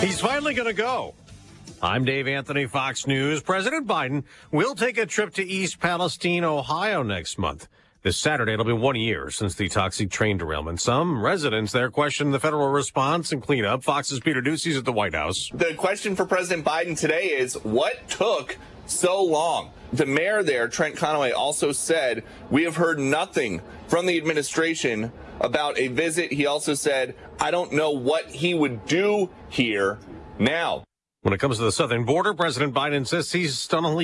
He's finally going to go. I'm Dave Anthony, Fox News. President Biden will take a trip to East Palestine, Ohio next month. This Saturday, it'll be one year since the toxic train derailment. Some residents there question the federal response and cleanup. Fox's Peter Doocy's at the White House. The question for President Biden today is what took so long? The mayor there, Trent Conaway, also said, We have heard nothing from the administration about a visit. He also said, I don't know what he would do here now. When it comes to the southern border, President Biden says he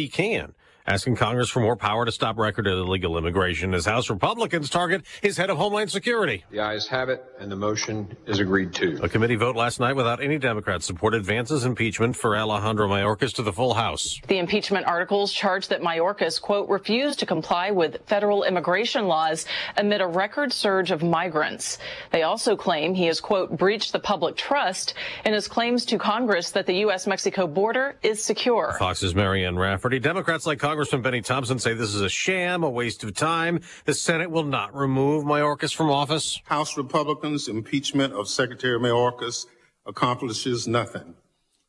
can asking Congress for more power to stop record of illegal immigration as House Republicans target his head of Homeland Security. The ayes have it, and the motion is agreed to. A committee vote last night without any Democrats support advances impeachment for Alejandro Mayorkas to the full House. The impeachment articles charge that Mayorkas, quote, refused to comply with federal immigration laws amid a record surge of migrants. They also claim he has, quote, breached the public trust in his claims to Congress that the U.S.-Mexico border is secure. Fox's Marianne Rafferty. Democrats like Congressman Benny Thompson say this is a sham, a waste of time. The Senate will not remove Mayorkas from office. House Republicans' impeachment of Secretary Mayorkas accomplishes nothing,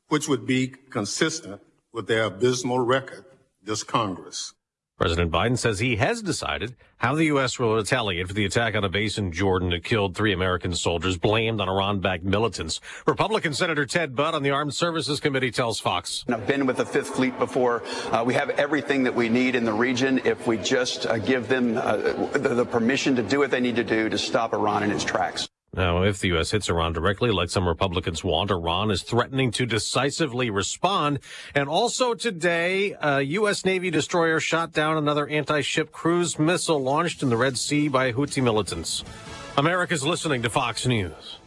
which would be consistent with their abysmal record this Congress. President Biden says he has decided how the U.S. will retaliate for the attack on a base in Jordan that killed three American soldiers blamed on Iran-backed militants. Republican Senator Ted Budd on the Armed Services Committee tells Fox. I've been with the Fifth Fleet before. Uh, we have everything that we need in the region if we just uh, give them uh, the, the permission to do what they need to do to stop Iran in its tracks. Now, if the U.S. hits Iran directly, like some Republicans want, Iran is threatening to decisively respond. And also today, a U.S. Navy destroyer shot down another anti-ship cruise missile launched in the Red Sea by Houthi militants. America's listening to Fox News.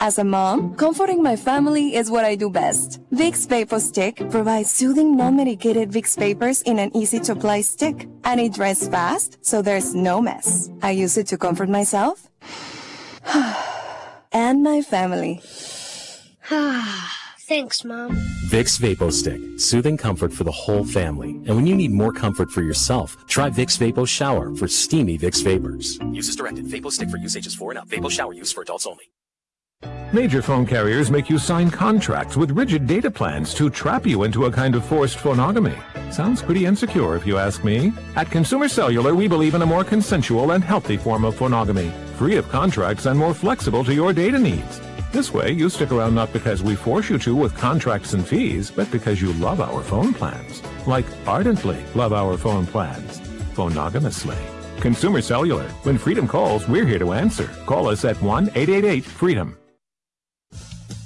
As a mom, comforting my family is what I do best. Vicks Vapor Stick provides soothing, non-medicated Vicks Vapors in an easy-to-apply stick. And it dries fast, so there's no mess. I use it to comfort myself and my family. Thanks, Mom. Vicks Vapo Stick, soothing comfort for the whole family. And when you need more comfort for yourself, try Vicks Vapo Shower for steamy Vicks Vapors. Use as directed. Vapo Stick for use ages 4 and up. Vapo Shower use for adults only. Major phone carriers make you sign contracts with rigid data plans to trap you into a kind of forced phonogamy. Sounds pretty insecure if you ask me. At Consumer Cellular, we believe in a more consensual and healthy form of phonogamy, free of contracts and more flexible to your data needs. This way, you stick around not because we force you to with contracts and fees, but because you love our phone plans. Like ardently love our phone plans. Phonogamously. Consumer Cellular. When freedom calls, we're here to answer. Call us at 1-888-FREEDOM.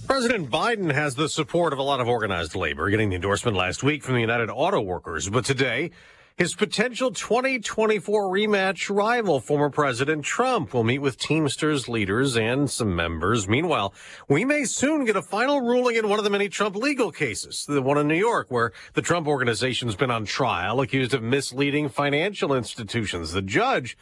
President Biden has the support of a lot of organized labor, getting the endorsement last week from the United Auto Workers. But today, his potential 2024 rematch rival, former President Trump, will meet with Teamsters leaders and some members. Meanwhile, we may soon get a final ruling in one of the many Trump legal cases, the one in New York, where the Trump organization's been on trial, accused of misleading financial institutions. The judge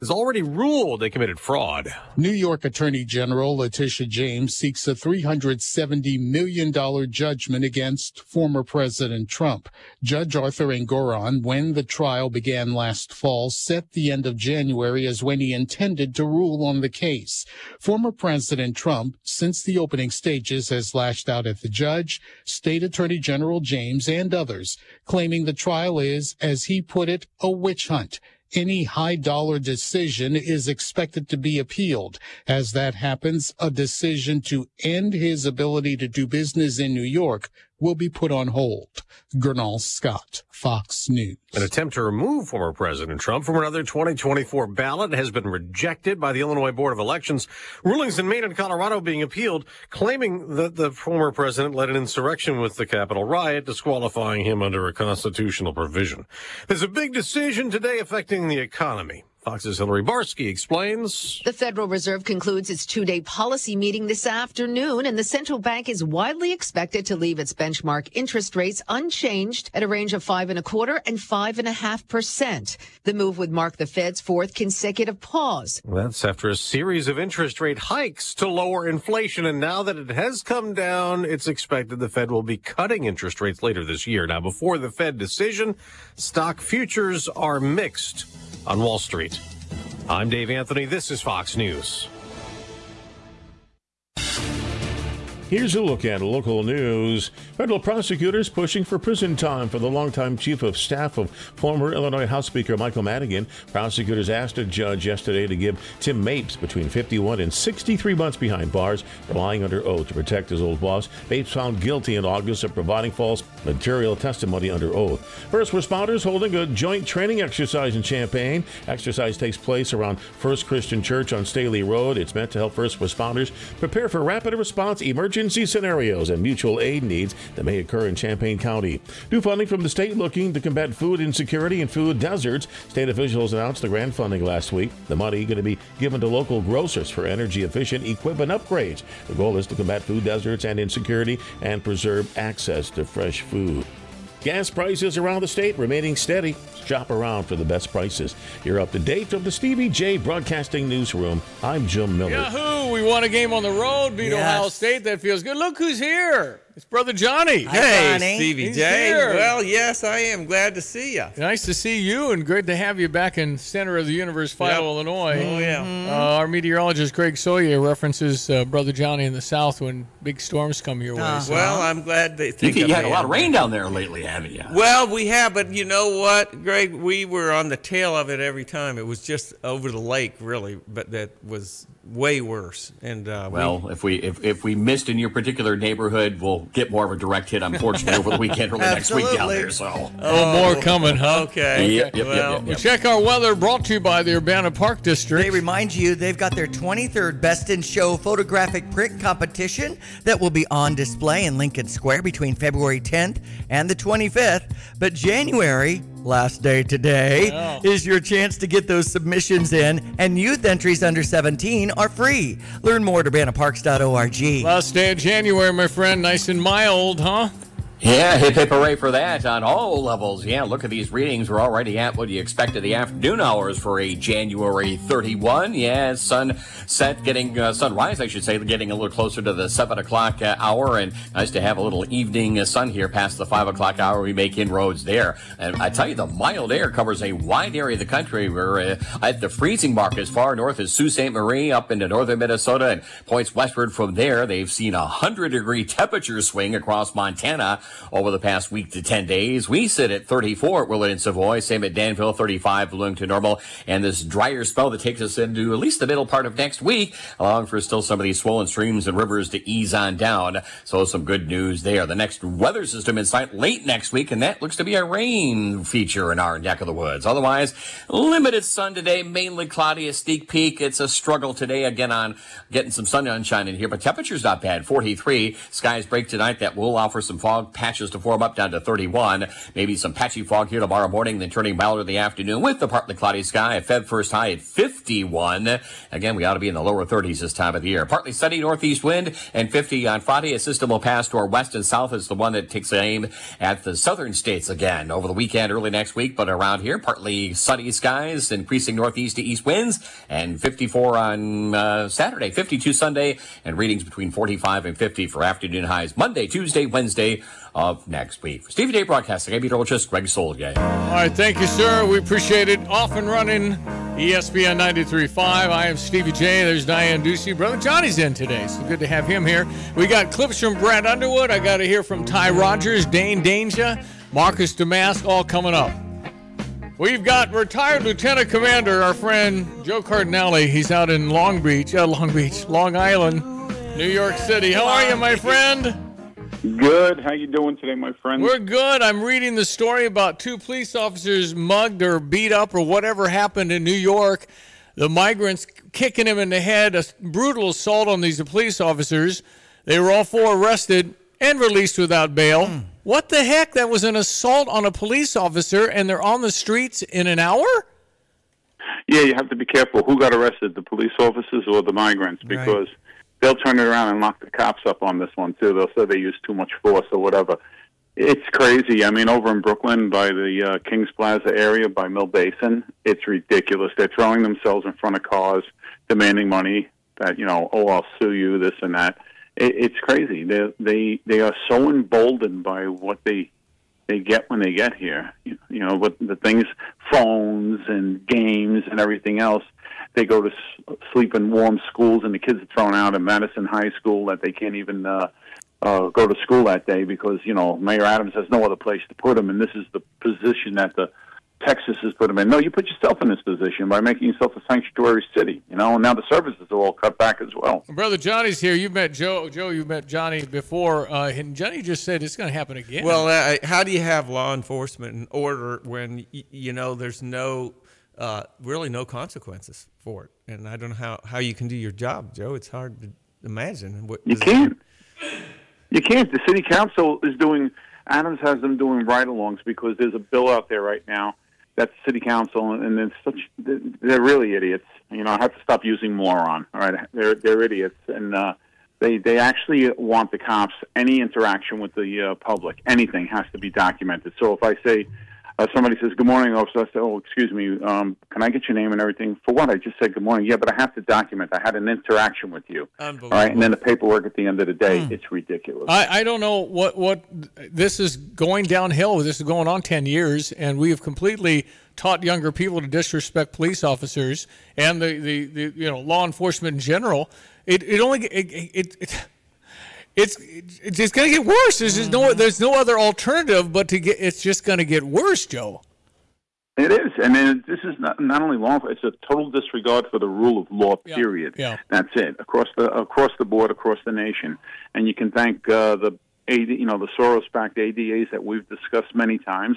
has already ruled they committed fraud. New York Attorney General Letitia James seeks a $370 million judgment against former President Trump. Judge Arthur Engoron, when the trial began last fall, set the end of January as when he intended to rule on the case. Former President Trump, since the opening stages, has lashed out at the judge, State Attorney General James, and others, claiming the trial is, as he put it, a witch hunt any high dollar decision is expected to be appealed. As that happens, a decision to end his ability to do business in New York will be put on hold. Gernal Scott, Fox News. An attempt to remove former President Trump from another 2024 ballot has been rejected by the Illinois Board of Elections. Rulings in Maine and Colorado being appealed, claiming that the former president led an insurrection with the Capitol riot, disqualifying him under a constitutional provision. There's a big decision today affecting the economy. Fox's Hillary Barsky explains. The Federal Reserve concludes its two-day policy meeting this afternoon, and the central bank is widely expected to leave its benchmark interest rates unchanged at a range of five and a quarter and five and a half percent. The move would mark the Fed's fourth consecutive pause. That's after a series of interest rate hikes to lower inflation, and now that it has come down, it's expected the Fed will be cutting interest rates later this year. Now, before the Fed decision, stock futures are mixed on Wall Street. I'm Dave Anthony. This is Fox News. Here's a look at local news. Federal prosecutors pushing for prison time for the longtime chief of staff of former Illinois House Speaker Michael Madigan. Prosecutors asked a judge yesterday to give Tim Mapes between 51 and 63 months behind bars lying under oath to protect his old boss. Mapes found guilty in August of providing false material testimony under oath. First responders holding a joint training exercise in Champaign. Exercise takes place around First Christian Church on Staley Road. It's meant to help first responders prepare for rapid response emergency emergency scenarios and mutual aid needs that may occur in Champaign County. New funding from the state looking to combat food insecurity and food deserts. State officials announced the grant funding last week. The money going to be given to local grocers for energy efficient equipment upgrades. The goal is to combat food deserts and insecurity and preserve access to fresh food. Gas prices around the state remaining steady. Shop around for the best prices. You're up to date from the Stevie Jay Broadcasting Newsroom. I'm Jim Miller. Yahoo! We won a game on the road, beat Yes. Ohio State. That feels good. Look who's here. It's Brother Jonny. Hey, Stevie He's J. here. Well, yes, I am. Glad to see you. Nice to see you, and great to have you back in center of the universe, Philo, Yep. Illinois. Oh, yeah. Uh, our meteorologist Greg Soulje references uh, Brother Jonny in the South when big storms come your way. Uh, So- Well, I'm glad they You, think you of had a lot of rain down there lately, haven't you? Well, we have, but you know what, Greg? We were on the tail of it every time. It was just over the lake, really, but that was way worse. And uh, we- Well, if we if, if we missed in your particular neighborhood, we'll get more of a direct hit, unfortunately, over the weekend, early next week down there. So, Oh, more coming, huh? Okay. Yep, yep, yep, well, yep, We yep. check our weather brought to you by the Urbana Park District. They remind you they've got their 23rd Best in Show photographic print competition that will be on display in Lincoln Square between February 10th and the 25th. But January, last day today, Yeah. is your chance to get those submissions in, and youth entries under 17 are free. Learn more at urbanaparks.org. Last day of January, my friend. Nice and mild, huh? Yeah, hip hip hooray for that on all levels. Yeah, look at these readings. We're already at what you expect of the afternoon hours for a January 31. Yeah, sunset getting uh, sunrise, I should say, getting a little closer to the seven o'clock uh, hour, and nice to have a little evening uh, sun here past the five o'clock hour. We make inroads there, and I tell you, the mild air covers a wide area of the country. We're uh, at the freezing mark as far north as Sault Ste. Marie, up into northern Minnesota, and points westward from there. They've seen a hundred degree temperature swing across Montana over the past week to 10 days. We sit at 34 at Willard and Savoy, same at Danville, 35 blowing to normal, and this drier spell that takes us into at least the middle part of next week, allowing for still some of these swollen streams and rivers to ease on down. So some good news there. The next weather system in sight late next week, and that looks to be a rain feature in our neck of the woods. Otherwise, limited sun today, mainly cloudy, a sneak peek. It's a struggle today again on getting some sunshine in here, but temperature's not bad. 43. Skies break tonight. That will offer some fog patches to form up down to 31. Maybe some patchy fog here tomorrow morning, then turning milder in the afternoon with the partly cloudy sky. A Feb first high at 51. Again, we ought to be in the lower 30s this time of the year. Partly sunny northeast wind and 50 on Friday. A system will pass to our west and south is the one that takes aim at the southern states again over the weekend, early next week. But around here, partly sunny skies, increasing northeast to east winds, and 54 on uh, Saturday, 52 Sunday, and readings between 45 and 50 for afternoon highs Monday, Tuesday, Wednesday of next week. For Stevie Jay Broadcasting, I'm meteorologist Greg Soulje. All right, thank you, sir. We appreciate it. Off and running, ESPN 93.5. I am Stevie Jay. There's Diane Ducey. Brother Jonny's in today, so good to have him here. We got clips from Brad Underwood. I got to hear from Ty Rodgers, Dain Dainja, Marcus Domask, all coming up. We've got retired Lieutenant Commander, our friend Joe Cardinelli. He's out in Long Beach, uh, Long Beach, Long Island, New York City. How are you, my friend? Good. How you doing today, my friend? We're good. I'm reading the story about two police officers mugged or beat up or whatever happened in New York. The migrants kicking him in the head, a brutal assault on these police officers. They were all four arrested and released without bail. Hmm. What the heck? That was an assault on a police officer and they're on the streets in an hour? Yeah, you have to be careful who got arrested, the police officers or the migrants, because they'll turn it around and lock the cops up on this one too. They'll say they used too much force or whatever. It's crazy. I mean, over in Brooklyn by the uh, Kings Plaza area by Mill Basin, it's ridiculous. They're throwing themselves in front of cars, demanding money. That you know, oh, I'll sue you, this and that. It, it's crazy. They they they are so emboldened by what they they get when they get here. You, you know, with the things, phones and games and everything else. They go to sleep in warm schools, and the kids are thrown out at Madison High School that they can't even uh, uh, go to school that day because you know Mayor Adams has no other place to put them, and this is the position that the Texas has put them in. No, you put yourself in this position by making yourself a sanctuary city. You know, and now the services are all cut back as well. Brother Jonny's here. You've met Joe. Joe, you've met Jonny before, uh, and Jonny just said it's going to happen again. Well, uh, how do you have law enforcement and order when y- you know there's no, uh, really no consequences for it? And I don't know how, how you can do your job, Joe. It's hard to imagine. What, You can't. You can't. The city council is doing. Adams has them doing ride-alongs because there's a bill out there right now that's city council, and it's such. They're they're really idiots. You know, I have to stop using moron. All right, they're they're idiots, and uh, they they actually want the cops any interaction with the uh, public, anything has to be documented. So if I say. Uh, somebody says good morning, officer. I say, "Oh, excuse me. Um, can I get your name and everything?" For what? I just said good morning. Yeah, but I have to document. I had an interaction with you. All right, and then the paperwork at the end of the day, it's ridiculous. I, I don't know what what this is going downhill. This is going on ten years, and we have completely taught younger people to disrespect police officers and the, the, the you know law enforcement in general. It it only it, it, it it's it's just going to get worse. There's just no there's no other alternative but to get. It's just going to get worse, Joe. It is, and then this is not, not only law; it's a total disregard for the rule of law. Period. Yeah. That's it across the across the board, across the nation. And you can thank uh, the AD, you know the Soros-backed ADAs that we've discussed many times.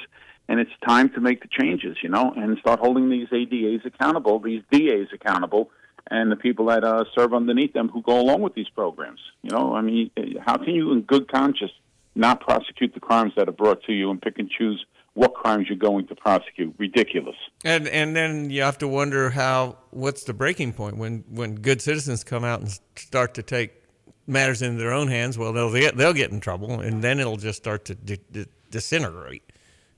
And it's time to make the changes, you know, and start holding these ADAs accountable, these DAs accountable, and the people that uh, serve underneath them who go along with these programs. You know, I mean, how can you, in good conscience, not prosecute the crimes that are brought to you and pick and choose what crimes you're going to prosecute? Ridiculous. And and then you have to wonder how what's the breaking point when when good citizens come out and start to take matters into their own hands. Well, they'll get, they'll get in trouble, and then it'll just start to di- di- disintegrate.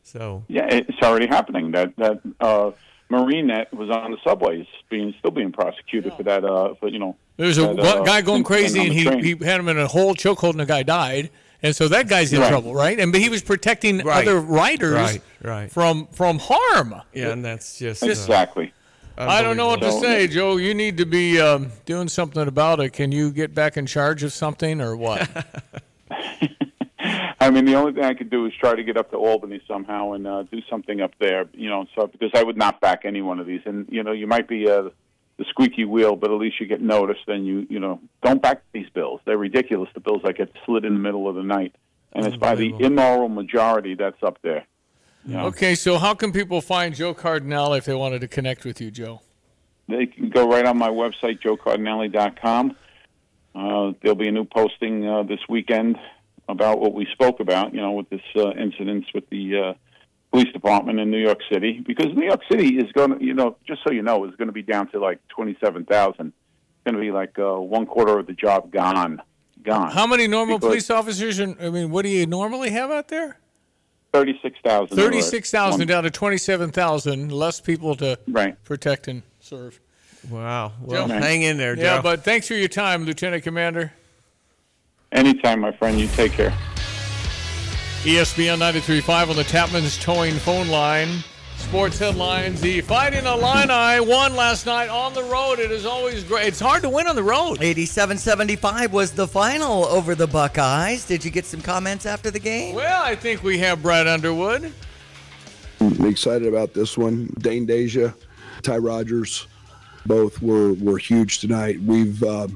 So Yeah, it's already happening. That that uh, Marine that was on the subway is being still being prosecuted for that. Uh, for you know, There's a that, one uh, guy going crazy, and he, train. he had him in a whole chokehold, and the guy died. And so that guy's in Right. trouble, right? And but he was protecting Right. other riders Right, right. from from harm. yeah, and that's just uh, exactly. I don't know what to say, Joe. You need to be um, doing something about it. Can you get back in charge of something or what? I mean, the only thing I could do is try to get up to Albany somehow and uh, do something up there. You know, so because I would not back any one of these, and you know, you might be uh, the squeaky wheel, but at least you get noticed. And you, you know, don't back these bills. They're ridiculous. The bills that get slid in the middle of the night, and it's by the immoral majority that's up there. You know? Okay, so how can people find Joe Cardinale if they wanted to connect with you, Joe? They can go right on my website, joecardinelli.com. Uh, there'll be a new posting uh, this weekend about what we spoke about, you know, with this uh, incidents with the uh, police department in New York City. Because New York City is going to, you know, just so you know, is going to be down to like 27,000. It's going to be like uh, one quarter of the job gone. Gone. How many normal Because police officers? Are, I mean, what do you normally have out there? Thirty-six thousand. Thirty-six thousand down to twenty-seven thousand. Less people to Right. protect and serve. Wow. Well, Joe. hang in there, Joe. Yeah, but thanks for your time, Lieutenant Commander. Anytime, my friend. You take care. ESPN 93.5 on the Tapman's Towing phone line. Sports headlines. The Fighting Illini won last night on the road. It is always great. It's hard to win on the road. 87-75 was the final over the Buckeyes. Did you get some comments after the game? Well, I think we have Brad Underwood. I'm excited about this one. Dain Dainja, Ty Rodgers, both were were huge tonight. We've uh,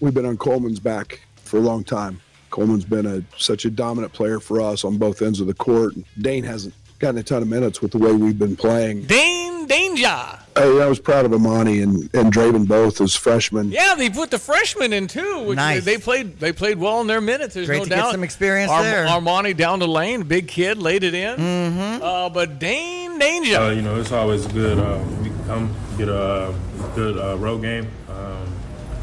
we've been on Coleman's back for a long time. Coleman's been a such a dominant player for us on both ends of the court. Dain hasn't gotten a ton of minutes with the way we've been playing. Dain Dainja. I, I was proud of Amani and and Draven both as freshmen. Yeah, they put the freshmen in too. Which Nice. They, they played. They played well in their minutes. There's Great no to get doubt. some experience Ar- there. Armani down the lane, big kid, laid it in. Mm-hmm. Uh, but Dain Dainja. Uh, you know, it's always good. Uh, we come get a good uh, road game, um,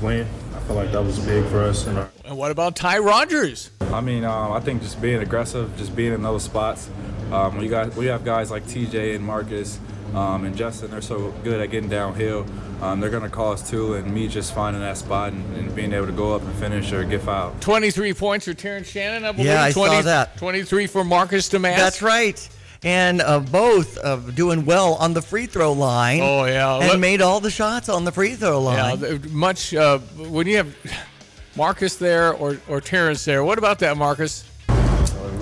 win. I feel like that was big for us. And our- and what about Ty Rodgers? I mean, um, I think just being aggressive, just being in those spots. Um, when you got, we have guys like TJ and Marcus um, and Justin. They're so good at getting downhill. um, they're going to call us too, and me just finding that spot and, and, being able to go up and finish or get fouled. 23 points for Terrence Shannon, I believe. Yeah, I 20, saw that. 23 for Marcus Domask. That's right. And uh, both uh, doing well on the free throw line. Oh, yeah. And Let, made all the shots on the free throw line. Yeah, much. Uh, when you have Marcus there or, or Terrence there, what about that, Marcus?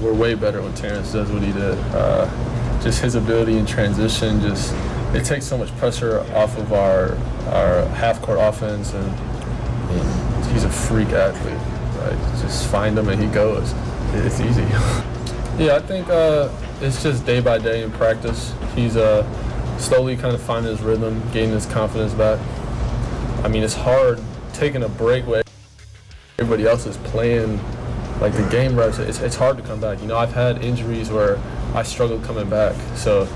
We're way better when Terrence does what he did. Uh, just his ability in transition, just it takes so much pressure off of our our half court offense, and I mean, he's a freak athlete. Right? Just find him and he goes. It's easy. yeah, I think uh, it's just day by day in practice. He's uh, slowly kind of finding his rhythm, gaining his confidence back. I mean, it's hard taking a break where everybody else is playing like the game reps. It's, it's hard to come back. You know, I've had injuries where I struggled coming back. So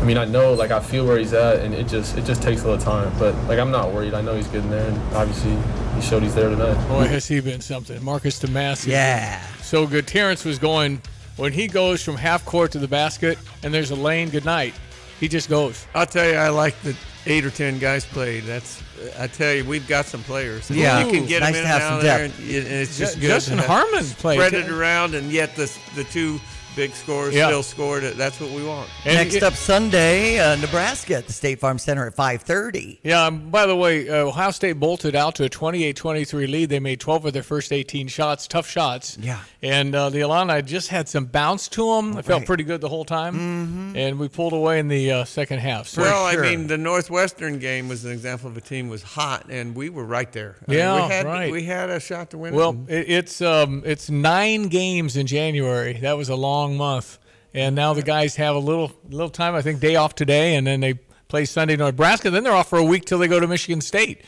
I mean, I know, like, I feel where he's at, and it just it just takes a little time. But like, I'm not worried. I know he's getting there, and obviously, he showed he's there tonight. Boy, has he been something, Marcus Domask. Yeah, so good. Terrence was going when he goes from half court to the basket, and there's a lane. Good night. He just goes. I'll tell you, I like the eight or ten guys played. That's I tell you, we've got some players. Yeah, you can get nice them in to have and some out there, and, it's just good. Justin Harmon played. spread it around, and yet the the two big scorers Yeah. still scored it. That's what we want. And Next it- up Sunday, uh, Nebraska at the State Farm Center at 5:30. Yeah, um, by the way, uh, Ohio State bolted out to a 28-23 lead. They made 12 of their first 18 shots, tough shots. Yeah. And uh, the Illini just had some bounce to them. It felt pretty good the whole time. Mm-hmm. And we pulled away in the uh, second half. So well, sure. I mean, the Northwestern game was an example of a team was hot, and we were right there. I mean, Yeah, we had, right. We had a shot to win. Well, it, it's um, it's nine games in January. That was a long month, and now the guys have a little little time. I think day off today, and then they play Sunday Nebraska. Then they're off for a week till they go to Michigan State.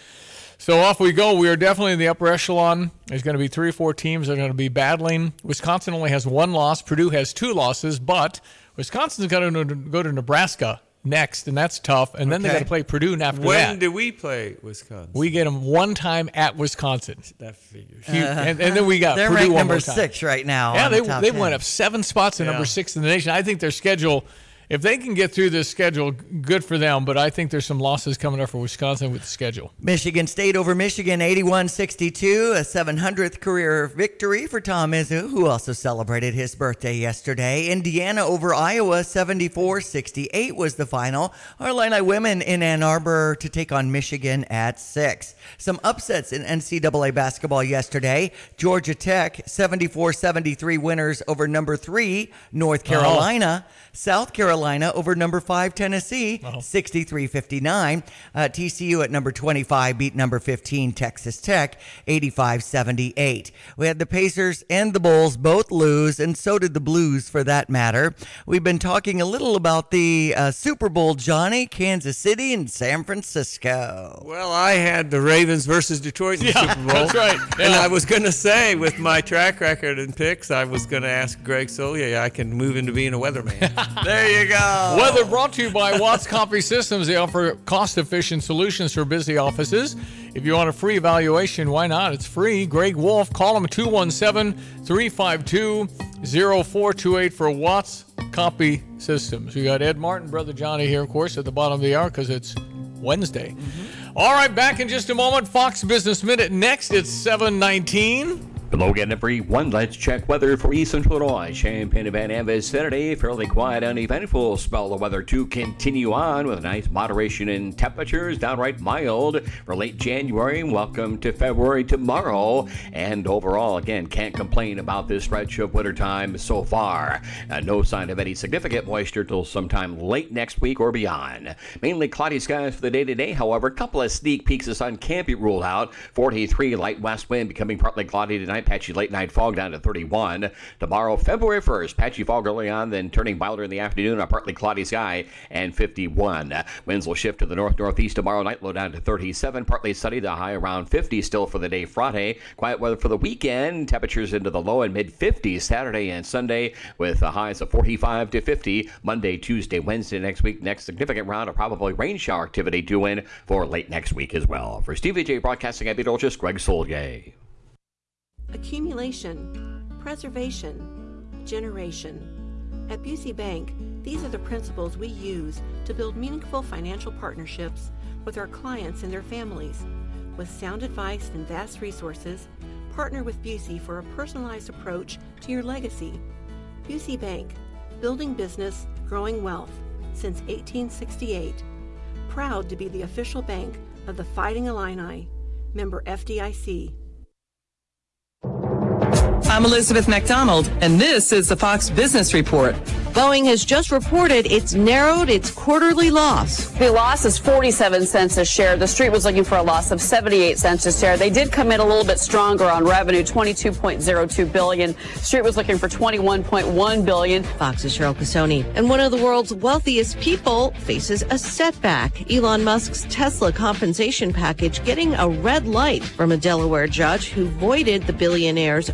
So off we go. We are definitely in the upper echelon. There's going to be three or four teams that are going to be battling. Wisconsin only has one loss. Purdue has two losses, but Wisconsin's going to go to Nebraska next, and that's tough. And then they got to play Purdue after when that. do we play Wisconsin? we get them one time at Wisconsin. that figures. Huge- uh, and, and then we got They're Purdue ranked one number more time. six right now. Yeah, they the they 10. went up seven spots to Yeah. number six in the nation. I think their schedule, if they can get through this schedule, good for them. But I think there's some losses coming up for Wisconsin with the schedule. Michigan State over Michigan 81-62, a 700th career victory for Tom Izzo, who also celebrated his birthday yesterday. Indiana over Iowa 74-68 was the final. Our Illini women in Ann Arbor to take on Michigan at 6. Some upsets in NCAA basketball yesterday. Georgia Tech 74-73 winners over number 3 North oh. Carolina. South Carolina over number 5 Tennessee 63-59. Uh, TCU at number 25 beat number 15 Texas Tech 85-78. We had the Pacers and the Bulls both lose and so did the Blues for that matter. We've been talking a little about the uh, Super Bowl Jonny, Kansas City and San Francisco. Well, I had the Ravens versus Detroit in the Yeah, Super Bowl. that's right. And I was going to say, with my track record and picks, I was going to ask Greg Soulje, I can move into being a weatherman. There you go. Weather brought to you by Watts Coffee Systems. They offer cost efficient solutions for busy offices. If you want a free evaluation, why not? It's free. Greg Wolf, call them 217 352 0428 for Watts Coffee Systems. We got Ed Martin, Brother Jonny here, of course, at the bottom of the hour because it's Wednesday. Mm-hmm. All right, back in just a moment. Fox Business Minute next. It's 719. Below getting every one, let's check weather for East Central Illinois. Champaign and vicinity, fairly quiet, uneventful spell of weather to continue on with a nice moderation in temperatures, downright mild for late January. Welcome to February tomorrow. And overall, again, can't complain about this stretch of wintertime so far. Uh, no sign of any significant moisture till sometime late next week or beyond. Mainly cloudy skies for the day today, however, a couple of sneak peaks of sun can't be ruled out. 43 light west wind becoming partly cloudy tonight, patchy late night fog down to 31. Tomorrow, February 1st, patchy fog early on, then turning milder in the afternoon, a partly cloudy sky, and 51. Winds will shift to the north northeast tomorrow night, low down to 37. Partly sunny, the high around 50 still for the day Friday. Quiet weather for the weekend. Temperatures into the low and mid 50s Saturday and Sunday, with the highs of 45 to 50. Monday, Tuesday, Wednesday next week. Next significant round of probably rain shower activity due in for late next week as well. For Stevie Jay Broadcasting at Beetlejuice, Greg Soulje. Accumulation, preservation, generation. At Busey Bank, These are the principles we use to build meaningful financial partnerships with our clients and their families. With sound advice and vast resources, partner with Busey for a personalized approach to your legacy. Busey Bank, building business, growing wealth since 1868. Proud to be the official bank of the Fighting Illini, member FDIC. I'm Elizabeth MacDonald, and this is the Fox Business Report. Boeing has just reported it's narrowed its quarterly loss. The loss is 47 cents a share. The street was looking for a loss of 78 cents a share. They did come in a little bit stronger on revenue, 22.02 billion. Street was looking for 21.1 billion. Fox's Cheryl Casone. And one of the world's wealthiest people faces a setback. Elon Musk's Tesla compensation package getting a red light from a Delaware judge who voided the billionaire's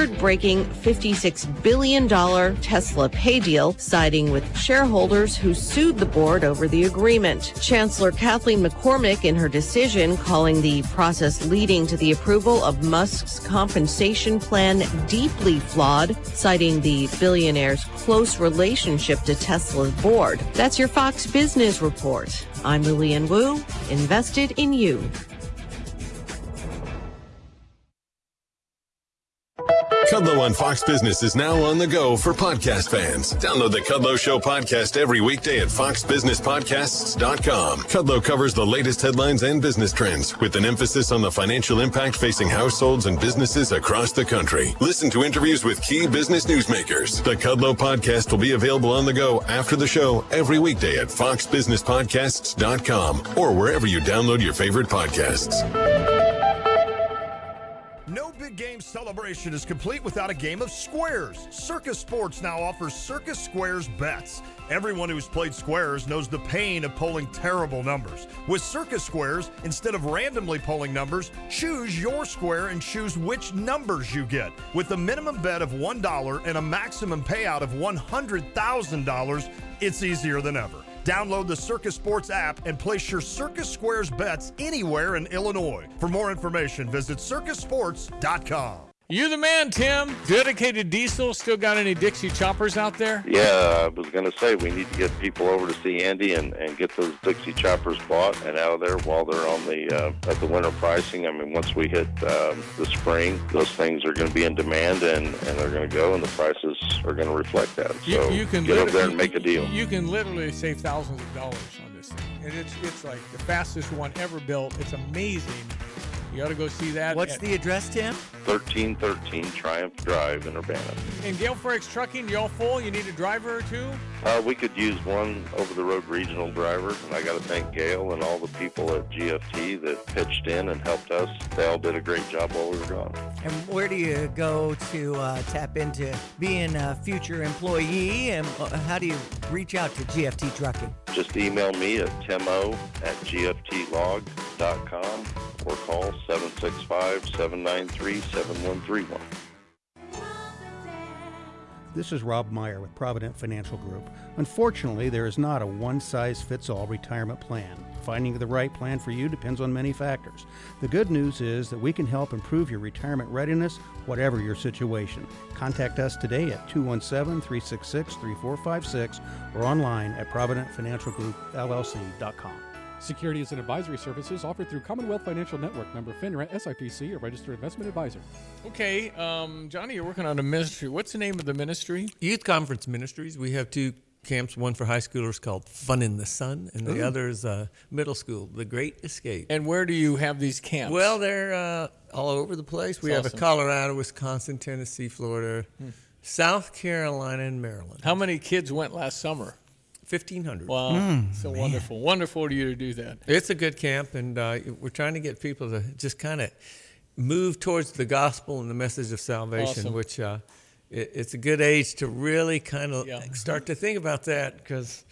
record-breaking $56 billion Tesla pay deal, siding with shareholders who sued the board over the agreement. Chancellor Kathaleen McCormick, in her decision, calling the process leading to the approval of Musk's compensation plan deeply flawed, citing the billionaire's close relationship to Tesla's board. That's your Fox Business Report. I'm Lydia Hu, invested in you. Kudlow on Fox Business is now on the go for podcast fans. Download the Kudlow Show podcast every weekday at foxbusinesspodcasts.com. Kudlow covers the latest headlines and business trends with an emphasis on the financial impact facing households and businesses across the country. Listen to interviews with key business newsmakers. The Kudlow podcast will be available on the go after the show every weekday at foxbusinesspodcasts.com or wherever you download your favorite podcasts. No big game celebration is complete without a game of squares. Circa Sports now offers Circa Squares bets. Everyone who's played squares knows the pain of pulling terrible numbers. With Circa Squares, instead of randomly pulling numbers, choose your square and choose which numbers you get. With a minimum bet of $1 and a maximum payout of $100,000, it's easier than ever. Download the Circa Sports app and place your Circa Squares bets anywhere in Illinois. For more information, visit circasports.com. You the man, Tim. Dedicated Diesel. Still got any Dixie choppers out there? Yeah, I was going to say we need to get people over to see Andy and, and get those Dixie choppers bought and out of there while they're on the uh, at the winter pricing. I mean, once we hit um, the spring, those things are going to be in demand and, and they're going to go, and the prices are going to reflect that. So You, you can get over there and make a deal. You can literally save thousands of dollars on this thing, and it's it's like the fastest one ever built. It's amazing. You ought to go see that. What's at- the address, Tim? 1313 Triumph Drive in Urbana. in Gale Freights Trucking? You all full? You need a driver or two? Uh, we could use one over-the-road regional driver, and I got to thank Gail and all the people at GFT that pitched in and helped us. They all did a great job while we were gone. And where do you go to uh, tap into being a future employee? And uh, how do you reach out to GFT Trucking? Just email me at timo at gftlog.com or call 765-793-7131. This is Rob Meyer with Provident Financial Group. Unfortunately, there is not a one size fits all retirement plan. Finding the right plan for you depends on many factors. The good news is that we can help improve your retirement readiness, whatever your situation. Contact us today at 217 366 3456 or online at providentfinancialgroupllc.com. Securities and advisory services offered through Commonwealth Financial Network, member FINRA, SIPC, a registered investment advisor. Okay, um, Jonny, you're working on a ministry. What's the name of the ministry? Youth Conference Ministries. We have two camps, one for high schoolers called Fun in the Sun, and the Ooh. other is uh, middle school, The Great Escape. And where do you have these camps? Well, they're uh, all over the place. We That's have a Colorado, Wisconsin, Tennessee, Florida, Hmm. South Carolina, and Maryland. How many kids went last summer? 1,500. Wow, Mm, so man. wonderful. Wonderful to you to do that. It's a good camp, and uh, we're trying to get people to just kind of move towards the gospel and the message of salvation, Awesome. which uh, it, it's a good age to really kind of start to think about that because,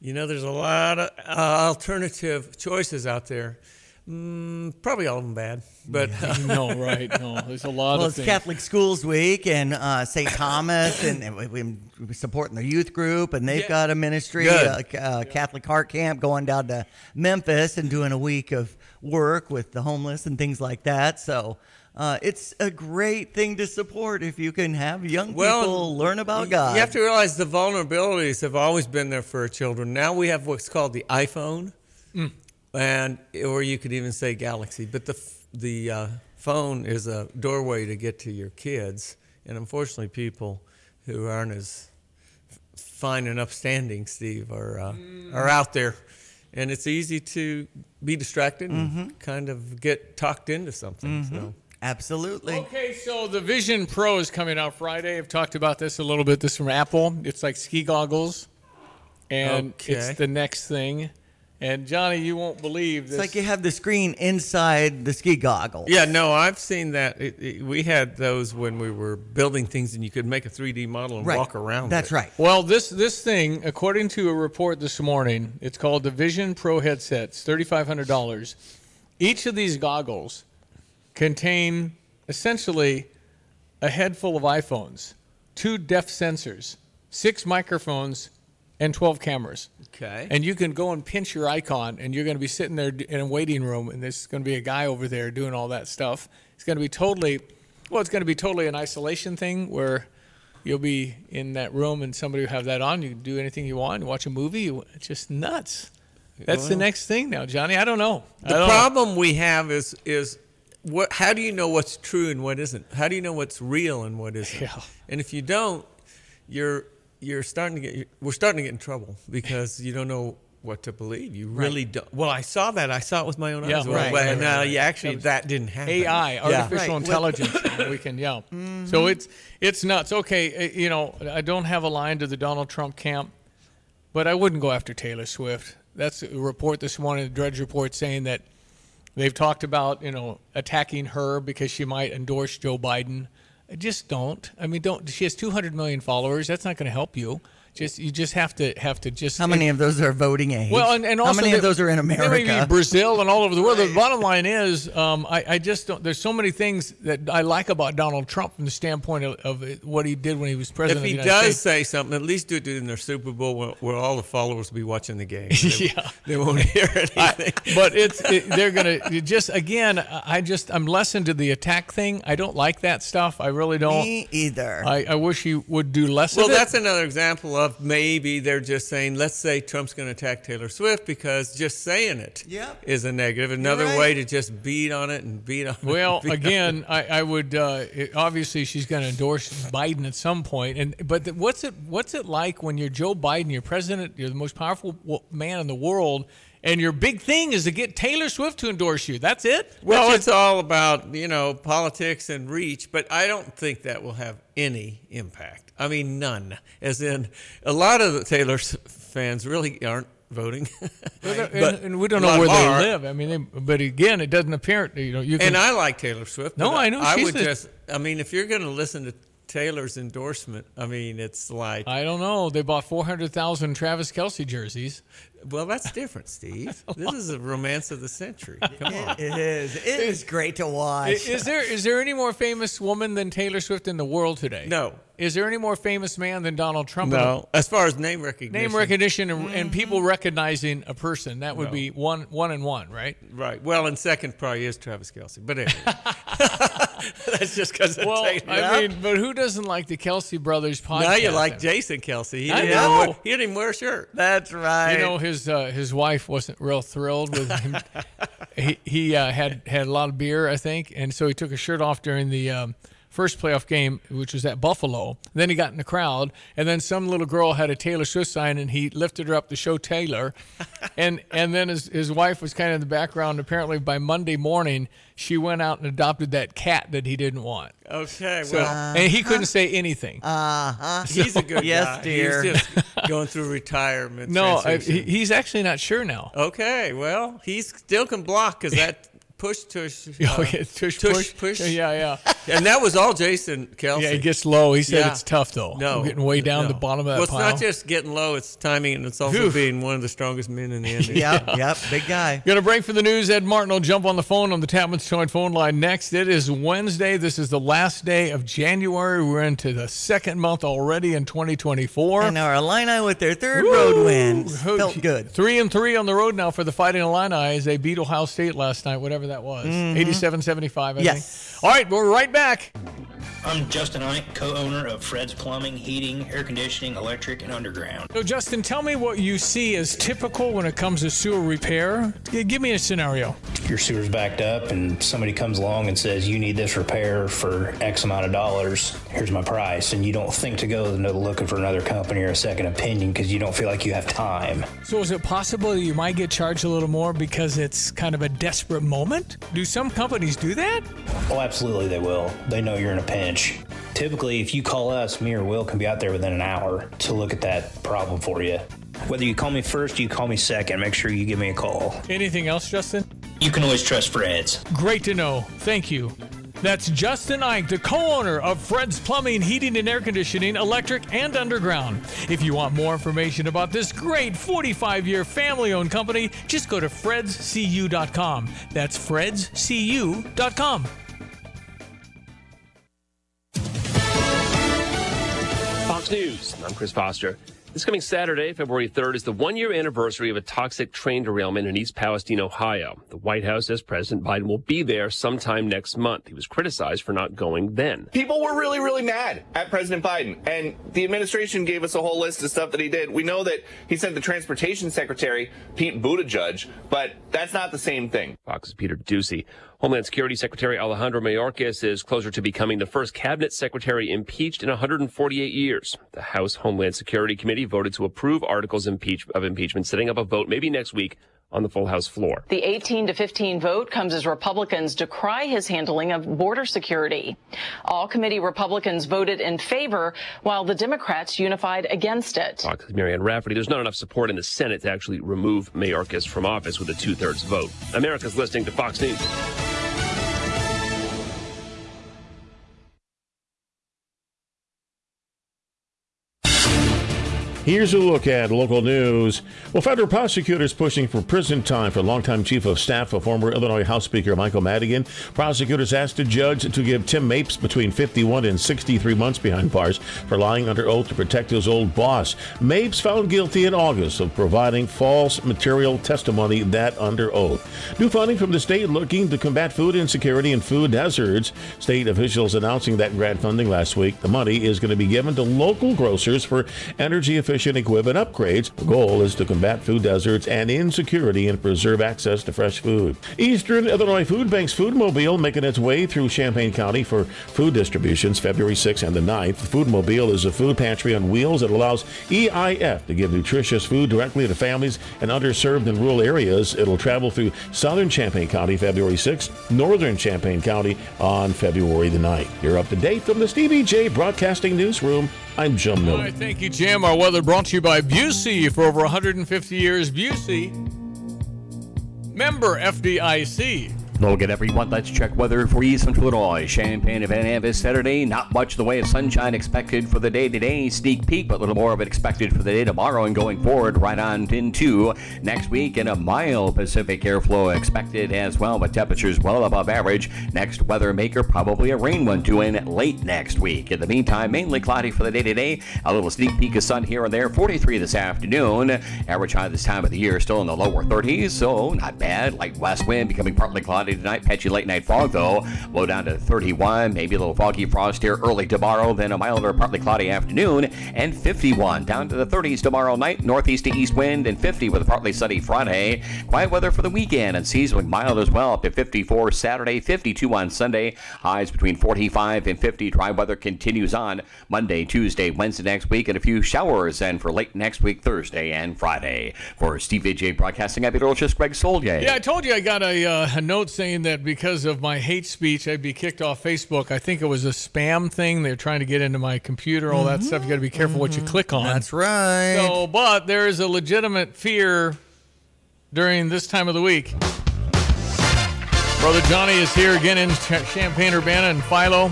you know, there's a lot of uh, alternative choices out there. Mm, probably all of them bad, but no, right? No, there's a lot well, of it's things. Catholic Schools Week and uh, St. Thomas, and, and we, we're supporting their youth group, and they've Yeah. got a ministry, Good. uh, uh, Catholic Heart Camp, going down to Memphis and doing a week of work with the homeless and things like that. So uh, it's a great thing to support if you can have young people learn about God. You have to realize the vulnerabilities have always been there for children. Now we have what's called the iPhone, Mm. and or you could even say Galaxy. But the the uh, phone is a doorway to get to your kids, and unfortunately, people who aren't as fine and upstanding, Steve, are uh, are out there. And it's easy to be distracted and kind of get talked into something. So. Absolutely. Okay, so the Vision Pro is coming out Friday. I've talked about this a little bit. This from Apple. It's like ski goggles, and Okay. it's the next thing. And Jonny, you won't believe this. It's like you have the screen inside the ski goggles. Yeah, no, I've seen that. It, it- we had those when we were building things, and you could make a 3D model and Right. walk around. That's it. right. Well, this this thing, according to a report this morning, it's called the Vision Pro headsets, thirty five hundred dollars. Each of these goggles contain essentially a head full of iPhones, two depth sensors, six microphones, and twelve cameras. Okay. And you can go and pinch your icon, and you're going to be sitting there in a waiting room, and there's going to be a guy over there doing all that stuff. It's going to be totally, well, it's going to be totally an isolation thing where you'll be in that room and somebody will have that on. You can do anything you want. You watch a movie. You, it's just nuts. That's the next thing now, Jonny. I don't know. I The don't know. problem we have is is what? How do you know what's true and what isn't? How do you know what's real and what isn't? Yeah. And if you don't, you're you're starting to get. We're starting to get in trouble because you don't know what to believe. You really don't. Well, I saw that. I saw it with my own Yeah, eyes. right, Well, right, no, right, yeah, right. actually, that didn't happen. AI, Yeah. artificial intelligence. we can, yeah. So it's it's nuts. Okay, uh, you know, I don't have a line to the Donald Trump camp, but I wouldn't go after Taylor Swift. That's a report this morning, the Drudge Report, saying that they've talked about you know attacking her because she might endorse Joe Biden. Just don't. I mean, don't. She has 200 million followers. That's not going to help you. Just you just have to have to just. How many of those are voting age? Well, and, and how many the- of those are in America? be Brazil and all over the world. The bottom line is, um, I, I just don't. There's so many things that I like about Donald Trump from the standpoint of, of what he did when he was president. If he of the does States. say something, at least do it in their Super Bowl where, where all the followers will be watching the game. They, Yeah. they won't hear anything. I- but it's it, they're gonna you just again. I just I'm less into the attack thing. I don't like that stuff. I really don't. Me either. I, I wish he would do less Well, of it. Well, that's another example of maybe they're just saying, let's say Trump's going to attack Taylor Swift because just saying it is Yep. a negative. Another right. way to just beat on it and beat on it. Well, and beat again, I, I would uh, it- obviously she's going to endorse Biden at some point. point, and but the, what's it what's it like when you're Joe Biden, you're president, you're the most powerful man in the world, and your big thing is to get Taylor Swift to endorse you. That's it. Well, That's it's all about you know politics and reach, but I don't think that will have any impact. I mean, none. As in, a lot of the Taylor fans really aren't voting, and, and we don't know where they are. live. I mean, they, but again, it doesn't appear. You know, you can. And I like Taylor Swift. No, I know I would just. I mean, if you're going to listen to Taylor's endorsement, I mean, it's like. I don't know. They bought four hundred thousand Travis Kelce jerseys. Well, that's different, Steve. this is a romance of the century. Come on. It is. It is great to watch. Is there is there any more famous woman than Taylor Swift in the world today? No. Is there any more famous man than Donald Trump? No, as far as name recognition. Name recognition and, Mm-hmm. and people recognizing a person that would No. be one one and one, right? Right. Well, and second probably is Travis Kelce, but anyway. that's just because Well, Taylor. I mean, but who doesn't like the Kelce brothers podcast? now you like Jason Kelce. He I didn't, know. Even wear, he didn't even wear a shirt. That's right. You know his uh, his wife wasn't real thrilled with him. he he uh, had had a lot of beer, I think, and so he took his shirt off during the um, first playoff game, which was at Buffalo. Then he got in the crowd, and then some little girl had a Taylor Swift sign, and he lifted her up to show Taylor, and and then his his wife was kind of in the background. Apparently, by Monday morning, she went out and adopted that cat that he didn't want. Okay, So, well, and he couldn't say anything. Uh huh. he's a good yes, guy. dear. He's just going through retirement. no, I, he, he's actually not sure now. Okay, well, he still can block because that push tush. Oh, uh, yeah, tush, tush push. push. Yeah, yeah. And that was all Jason Kelce. Yeah, it gets low. He said Yeah. it's tough though. No, We're getting way down no. the bottom of that Well, it's pile. not just getting low; it's timing, and it's also Phew. being one of the strongest men in the industry. Yep, yep, big guy. Going to break for the news. Ed Martin will jump on the phone on the Tapman's Joint phone line next. It is Wednesday. This is the last day of January. We're into the second month already in 2024. And our Illini with their third road win felt good. Three and three on the road now for the Fighting Illini as they beat Ohio State last night, whatever that was. Mhm. 87 75, I Yes. think. All right, we're right back. I'm Justin Ike, co-owner of Fred's Plumbing, Heating, Air Conditioning, Electric, and Underground. So, Justin, tell me what you see as typical when it comes to sewer repair. Give me a scenario. Your sewer's backed up and somebody comes along and says, you need this repair for X amount of dollars. Here's my price. And you don't think to go looking for another company or a second opinion because you don't feel like you have time. So, is it possible that you might get charged a little more because it's kind of a desperate moment? Do some companies do that? Oh, absolutely they will. They know you're in a pinch. Typically, if you call us, me or Will can be out there within an hour to look at that problem for you. Whether you call me first or you call me second, make sure you give me a call. Anything else, Justin? You can always trust Fred's. Great to know. Thank you. That's Justin Ike, the co owner of Fred's Plumbing, Heating, and Air Conditioning, Electric, and Underground. If you want more information about this great 45 year family owned company, just go to fredscu.com. That's fredscu.com. Fox News. I'm Chris Foster. This coming Saturday, February 3rd, is the one year anniversary of a toxic train derailment in East Palestine, Ohio. The White House says President Biden will be there sometime next month. He was criticized for not going then. People were really, really mad at President Biden, and the administration gave us a whole list of stuff that he did. We know that he sent the transportation secretary, Pete Buttigieg, but that's not the same thing. Fox's Peter Doocy. Homeland Security Secretary Alejandro Mayorkas is closer to becoming the first cabinet secretary impeached in 148 years. The House Homeland Security Committee voted to approve articles of impeachment, setting up a vote maybe next week on the full House floor. The 18 to 15 vote comes as Republicans decry his handling of border security. All committee Republicans voted in favor, while the Democrats unified against it. Fox's Marianne Rafferty. There's not enough support in the Senate to actually remove Mayorkas from office with a two-thirds vote. America's listening to Fox News. Here's a look at local news. Well, federal prosecutors pushing for prison time for longtime chief of staff of former Illinois House Speaker Michael Madigan. Prosecutors asked a judge to give Tim Mapes between 51 and 63 months behind bars for lying under oath to protect his old boss. Mapes found guilty in August of providing false material testimony that under oath. New funding from the state looking to combat food insecurity and food deserts. State officials announcing that grant funding last week. The money is going to be given to local grocers for energy efficient equipment upgrades. The goal is to combat food deserts and insecurity and preserve access to fresh food. Eastern Illinois Food Bank's Food Mobile making its way through Champaign County for food distributions February 6th and the 9th. The Food Mobile is a food pantry on wheels that allows EIF to give nutritious food directly to families in underserved and rural areas. It'll travel through southern Champaign County February 6th, northern Champaign County on February the 9th. You're up to date from the Stevie Jay Broadcasting Newsroom. I'm Jim All Miller. right, thank you, Jim. Our weather brought to you by Busey for over 150 years. Busey, member FDIC. Look at everyone. Let's check weather for East Central Illinois. Champaign and Van Saturday. Not much the way of sunshine expected for the day today. Sneak peek, but a little more of it expected for the day tomorrow and going forward right on into next week. And a mild Pacific airflow expected as well, but temperatures well above average. Next weather maker, probably a rain one to in late next week. In the meantime, mainly cloudy for the day today. A little sneak peek of sun here and there. 43 this afternoon. Average high this time of the year still in the lower 30s, so not bad. Light west wind becoming partly cloudy tonight. Patchy late night fog though. Low down to 31. Maybe a little foggy frost here early tomorrow. Then a milder, partly cloudy afternoon and 51 down to the 30s tomorrow night. Northeast to east wind and 50 with a partly sunny Friday. Quiet weather for the weekend and seasonally mild as well. Up to 54 Saturday, 52 on Sunday. Highs between 45 and 50. Dry weather continues on Monday, Tuesday, Wednesday next week, and a few showers. And for late next week, Thursday and Friday. For Steve J Broadcasting, I'm meteorologist Greg Soulje. Yeah, I told you I got a, uh, a note saying that because of my hate speech, I'd be kicked off Facebook. I think it was a spam thing. They're trying to get into my computer, all that stuff. You got to be careful what you click on. That's right. So, but there is a legitimate fear during this time of the week. Brother Jonny is here again in Champaign Urbana and Philo.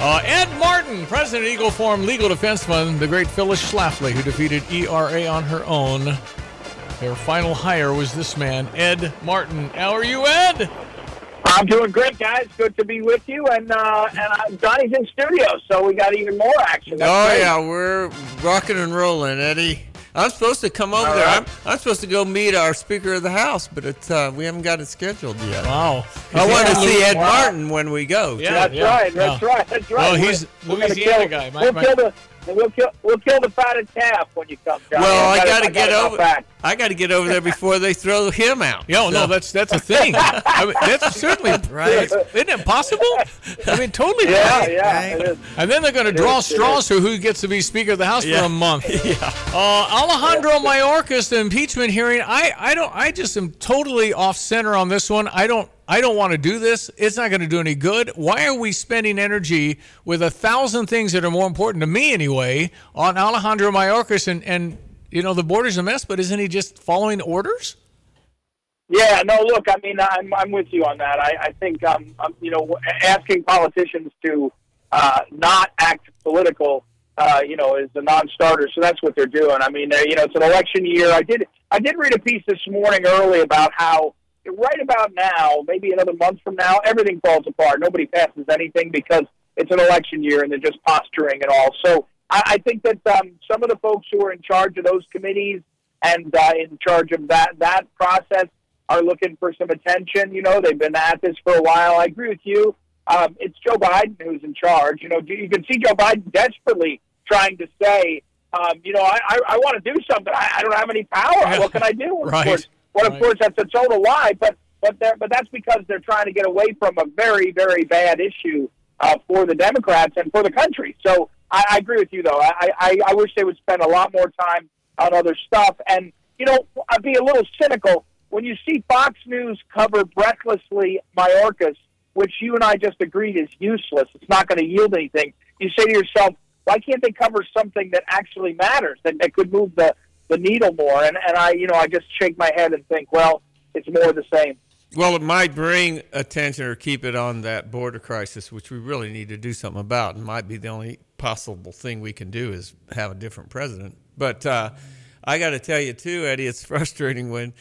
Uh, Ed Martin, President of Eagle Forum Legal Defense Fund, the great Phyllis Schlafly, who defeated ERA on her own. Their final hire was this man, Ed Martin. How are you, Ed? I'm doing great, guys. Good to be with you, and uh, and uh, Jonny's in studio, so we got even more action. That's oh great. yeah, we're rocking and rolling, Eddie. I'm supposed to come over All there. right. I'm, I'm supposed to go meet our Speaker of the House, but it's uh, we haven't got it scheduled yet. Wow. I want to see Ed Wow. Martin when we go. Yeah, that's yeah, right. That's yeah. right. That's right. Oh, he's We're- we're Louisiana kill- guy. My- we'll my- kill the we'll kill we'll kill the fatted calf when you come, Jonny. Well, I gotta- got to get gotta over. come. I got to get over there before they throw him out. Yo, no, So- that's that's a thing. I mean, that's certainly Right. Isn't it possible? I mean, totally. Yeah, right. yeah. it is. And then they're going to draw is, straws for who gets to be Speaker of the House for a month. yeah. Uh, Alejandro Mayorkas, the impeachment hearing. I, I don't. I just am totally off center on this one. I don't. I don't want to do this. It's not going to do any good. Why are we spending energy with a thousand things that are more important to me anyway on Alejandro Mayorkas and and you know the border's a mess, but isn't he just following orders? Yeah, no, look, I mean, I'm, I'm with you on that. I, I think, um, um, you know, asking politicians to uh, not act political, uh, you know, is a non-starter. So that's what they're doing. I mean, uh, you know, it's an election year. I did, I did read a piece this morning early about how right about now, maybe another month from now, everything falls apart. Nobody passes anything because it's an election year and they're just posturing and all. So I, I think that um, some of the folks who are in charge of those committees and uh, in charge of that that process are looking for some attention. You know, they've been at this for a while. I agree with you. Um, it's Joe Biden who's in charge. You know, you can see Joe Biden desperately trying to say, um, you know, I, I, I want to do something. I, I don't have any power. What can I do? Right. Of course, well, of Right. course, that's a total lie. But but they're- but that's because they're trying to get away from a very very bad issue uh, for the Democrats and for the country. So I, I agree with you, though. I, I I wish they would spend a lot more time on other stuff. And you know, I'd be a little cynical when you see Fox News cover breathlessly Mayorkas, which you and I just agreed is useless. It's not going to yield anything. You say to yourself, why can't they cover something that actually matters that, that could move the the needle more? And and I you know I just shake my head and think, well, it's more the same. Well, it might bring attention or keep it on that border crisis, which we really need to do something about. It might be the only possible thing we can do is have a different president. But uh, I got to tell you too, Eddie, it's frustrating when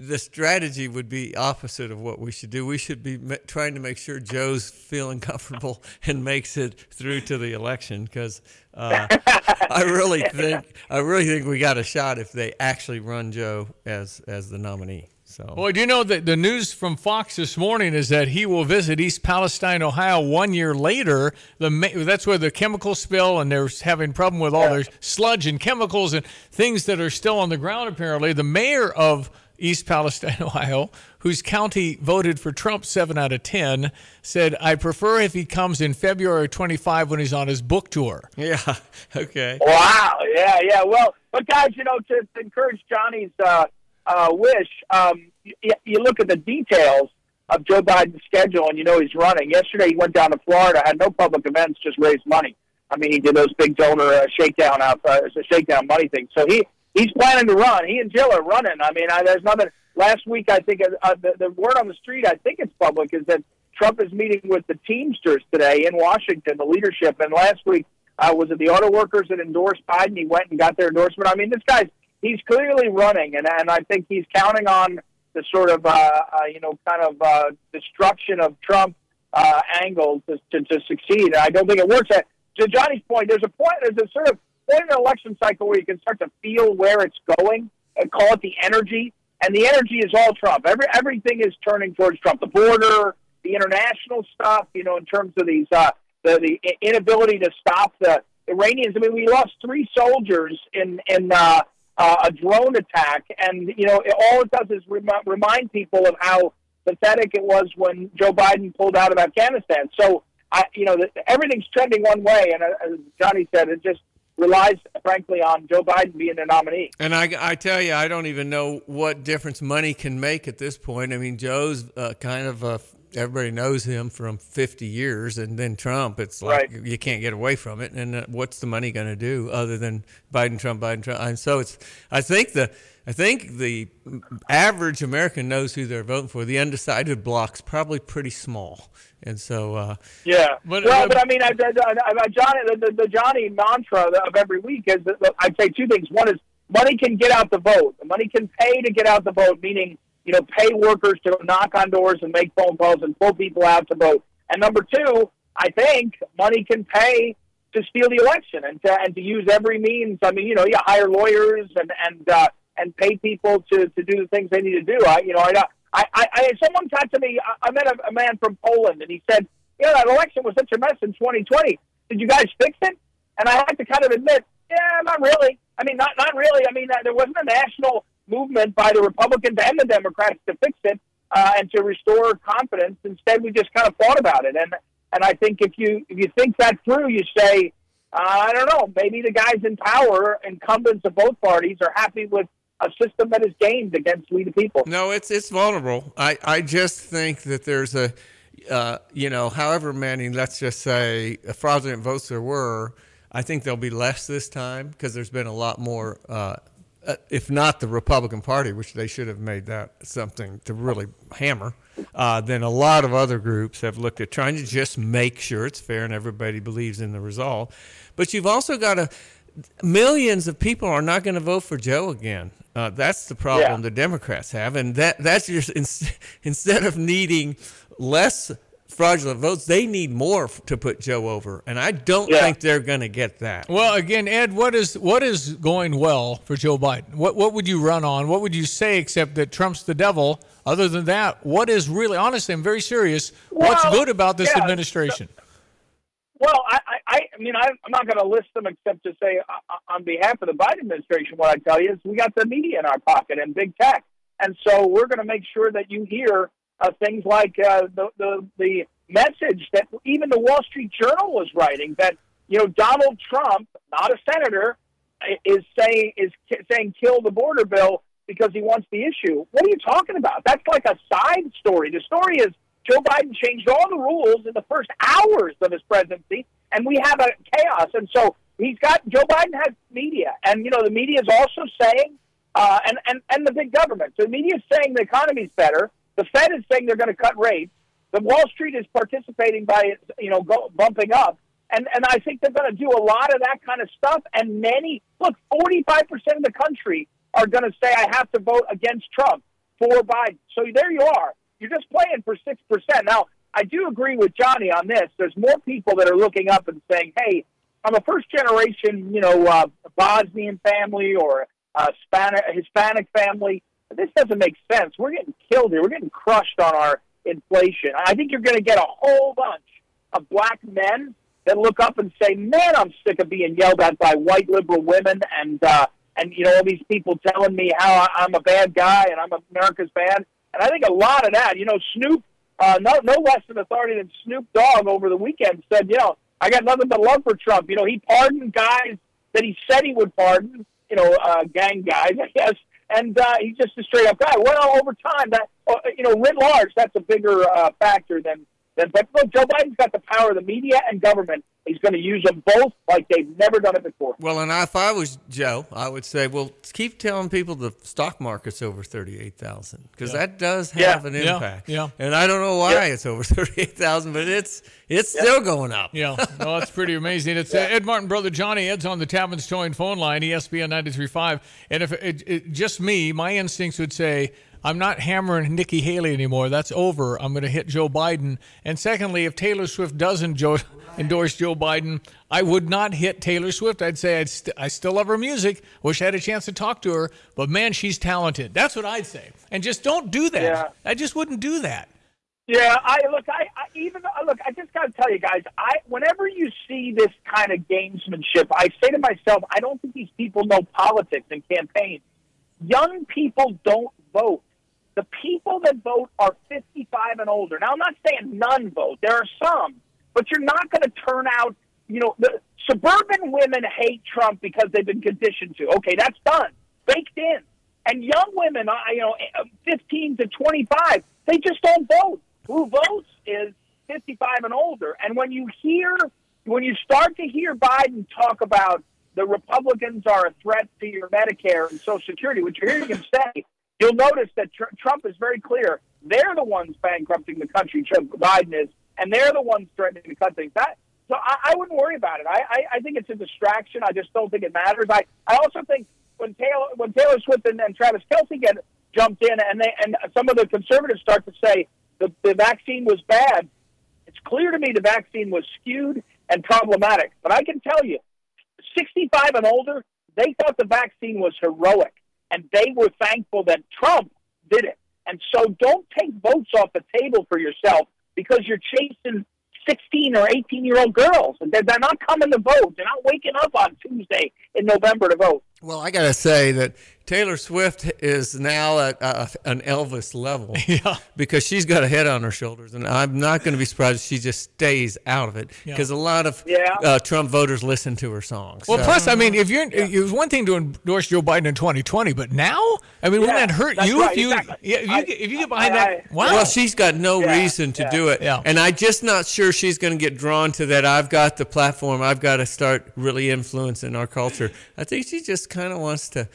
the strategy would be opposite of what we should do. We should be ma- trying to make sure Joe's feeling comfortable and makes it through to the election because uh, I really think I really think we got a shot if they actually run Joe as as the nominee. So. Boy, do you know that the news from Fox this morning is that he will visit East Palestine, Ohio, one year later. The that's where the chemical spill, and they're having problem with all their sludge and chemicals and things that are still on the ground. Apparently, the mayor of East Palestine, Ohio, whose county voted for Trump seven out of ten, said, "I prefer if he comes in February 25 when he's on his book tour." Yeah. Okay. Wow. Yeah. Yeah. Well, but guys, you know, to, to encourage Jonny's uh, uh, wish, um, you, you look at the details of Joe Biden's schedule, and you know he's running. Yesterday, he went down to Florida, had no public events, just raised money. I mean, he did those big donor uh, shakedown out, uh, shakedown money things. So he he's planning to run. He and Jill are running. I mean, I, there's nothing. Last week, I think uh, uh, the, the word on the street, I think it's public, is that Trump is meeting with the Teamsters today in Washington, the leadership. And last week, uh, was it the auto workers that endorsed Biden? He went and got their endorsement. I mean, this guy's he's clearly running, and and I think he's counting on the sort of uh, uh, you know kind of uh, destruction of Trump uh, angle to, to to succeed. I don't think it works. Uh, To Jonny's point, there's a point. There's a sort of point in an election cycle where you can start to feel where it's going and call it the energy. And the energy is all Trump. Every everything is turning towards Trump. The border, the international stuff. You know, in terms of these uh, the the inability to stop the Iranians. I mean, we lost three soldiers in in uh, uh, a drone attack, and you know, it, all it does is rem- remind people of how pathetic it was when Joe Biden pulled out of Afghanistan. So, I, you know, the, everything's trending one way, and uh, as Jonny said, it just relies, frankly, on Joe Biden being the nominee. And I, I tell you, I don't even know what difference money can make at this point. I mean, Joe's uh, kind of uh, everybody knows him from 50 years, and then Trump, it's like Right. you can't get away from it. And uh, what's the money going to do other than Biden, Trump, Biden, Trump? And so it's, I think the, I think the average American knows who they're voting for. The undecided block's probably pretty small, and so uh, Yeah. But- well, uh, but I mean, I, I, I, Jonny, the, the, Jonny mantra of every week is that I'd say two things. One is money can get out the vote. Money can pay to get out the vote, meaning you know pay workers to knock on doors and make phone calls and pull people out to vote. And number two, I think money can pay to steal the election and to, and to use every means. I mean, you know, you hire lawyers and and uh, and pay people to, to do the things they need to do. I, you know, I, I, I, I someone talked to me. I, I met a, a man from Poland, and he said, "Yeah, that election was such a mess in 2020. Did you guys fix it?" And I had to kind of admit, "Yeah, not really. I mean, not not really. I mean, uh, there wasn't a national movement by the Republicans and the Democrats to fix it uh, and to restore confidence. Instead, we just kind of thought about it. And and I think if you if you think that through, you say, uh, I don't know, maybe the guys in power, incumbents of both parties, are happy with a system that is gamed against we the people. No, it's it's vulnerable. I, I just think that there's a, uh, you know, however many, let's just say, uh, fraudulent votes there were, I think there'll be less this time because there's been a lot more, uh, uh, if not the Republican Party, which they should have made that something to really hammer, uh, then a lot of other groups have looked at trying to just make sure it's fair and everybody believes in the result. But you've also got a millions of people are not going to vote for Joe again. Uh, that's the problem Yeah. the Democrats have, and that that's just ins- instead of needing less fraudulent votes, they need more f- to put Joe over, and I don't Yeah. think they're going to get that. Well, again, Ed, what is what is going well for Joe Biden? What what would you run on? What would you say except that Trump's the devil? Other than that, what is really honestly? I'm very serious. what's good about this yeah, administration? Well, I, I, I I mean, I'm I'm not going to list them except to say uh, on behalf of the Biden administration, what I tell you is we got the media in our pocket and big tech, and so we're going to make sure that you hear uh, things like uh, the, the the message that even the Wall Street Journal was writing that you know Donald Trump, not a senator, is saying is saying kill the border bill because he wants the issue. What are you talking about? That's like a side story. The story is Joe Biden changed all the rules in the first hours of his presidency, and we have a chaos. And so he's got Joe Biden has media, and you know the media is also saying, uh, and and and the big government. So the media is saying the economy's better. The Fed is saying they're going to cut rates. The Wall Street is participating by you know go, bumping up. And, and I think they're going to do a lot of that kind of stuff. And many, look, 45% of the country are going to say, I have to vote against Trump for Biden. So there you are. You're just playing for 6%. Now, I do agree with Jonny on this. There's more people that are looking up and saying, hey, I'm a first generation, you know, uh, Bosnian family or a Hispanic, Hispanic family. This doesn't make sense. We're getting killed here. We're getting crushed on our inflation. I think you're going to get a whole bunch of black men that look up and say, "Man, I'm sick of being yelled at by white liberal women and uh, and you know all these people telling me how I'm a bad guy and I'm America's bad." And I think a lot of that, you know, Snoop, uh, no no less an authority than Snoop Dogg over the weekend said, you know, I got nothing but love for Trump. You know, he pardoned guys that he said he would pardon, you know, uh, gang guys, I guess. And uh, he's just a straight up guy. Well, over time, that uh, you know, writ large, that's a bigger uh, factor than than. But look, Joe Biden's got the power of the media and government. He's going to use them both like they've never done it before. Well, and if I was Joe, I would say, well, keep telling people the stock market's over thirty-eight thousand because Yeah. that does Yeah. have an Yeah. impact. Yeah. And I don't know why Yeah. it's over thirty-eight thousand, but it's it's still going up. Yeah, no, that's pretty amazing. It's uh, Ed Martin, brother Jonny. Ed's on the Tapman's Towing phone line, ESPN 93.5. And if it, it, just me, my instincts would say, I'm not hammering Nikki Haley anymore. That's over. I'm going to hit Joe Biden. And secondly, if Taylor Swift doesn't Joe, endorse Joe Biden, I would not hit Taylor Swift. I'd say I'd st- I still love her music. Wish I had a chance to talk to her. But man, she's talented. That's what I'd say. And just don't do that. Yeah. I just wouldn't do that. Yeah, I look. I, I even uh, look. I just got to tell you guys. I whenever you see this kind of gamesmanship, I say to myself, I don't think these people know politics and campaigns. Young people don't vote. The people that vote are 55 and older. Now, I'm not saying none vote. There are some, but you're not going to turn out. You know, the suburban women hate Trump because they've been conditioned to. Okay, that's done, baked in. And young women, uh, you know, uh, 15 to 25, they just don't vote. who votes is 55 and older. And when you hear, when you start to hear Biden talk about the Republicans are a threat to your Medicare and Social Security, which you're hearing him say, you'll notice that tr- Trump is very clear. They're the ones bankrupting the country, Trump, Biden is, and they're the ones threatening to cut things. That, so I, I wouldn't worry about it. I, I, I think it's a distraction. I just don't think it matters. I, I also think when Taylor when Taylor Swift and, and Travis Kelce get jumped in, and they and some of the conservatives start to say the, the vaccine was bad. It's clear to me the vaccine was skewed and problematic. But I can tell you, 65 and older, they thought the vaccine was heroic, and they were thankful that Trump did it. And so don't take votes off the table for yourself because you're chasing 16 or 18 year old girls. And they're, they're not coming to vote. They're not waking up on Tuesday in November to vote. Well, I got to say that Taylor Swift is now at uh, an Elvis level. Yeah. Because she's got a head on her shoulders, and I'm not going to be surprised if she just stays out of it. Yeah. Because a lot of Yeah. uh, Trump voters listen to her songs. Well, So- plus, I mean, if you're, it was one thing to endorse Joe Biden in 2020, but now, I mean, wouldn't that hurt you right, if you, exactly. yeah, if you, I- get- if you get behind I- that? Wow. Well, she's got no Yeah, reason to yeah, do it. yeah. And I'm just not sure she's going to get drawn to that. I've got the platform. I've got to start really influencing our culture. I think she just kind of wants to,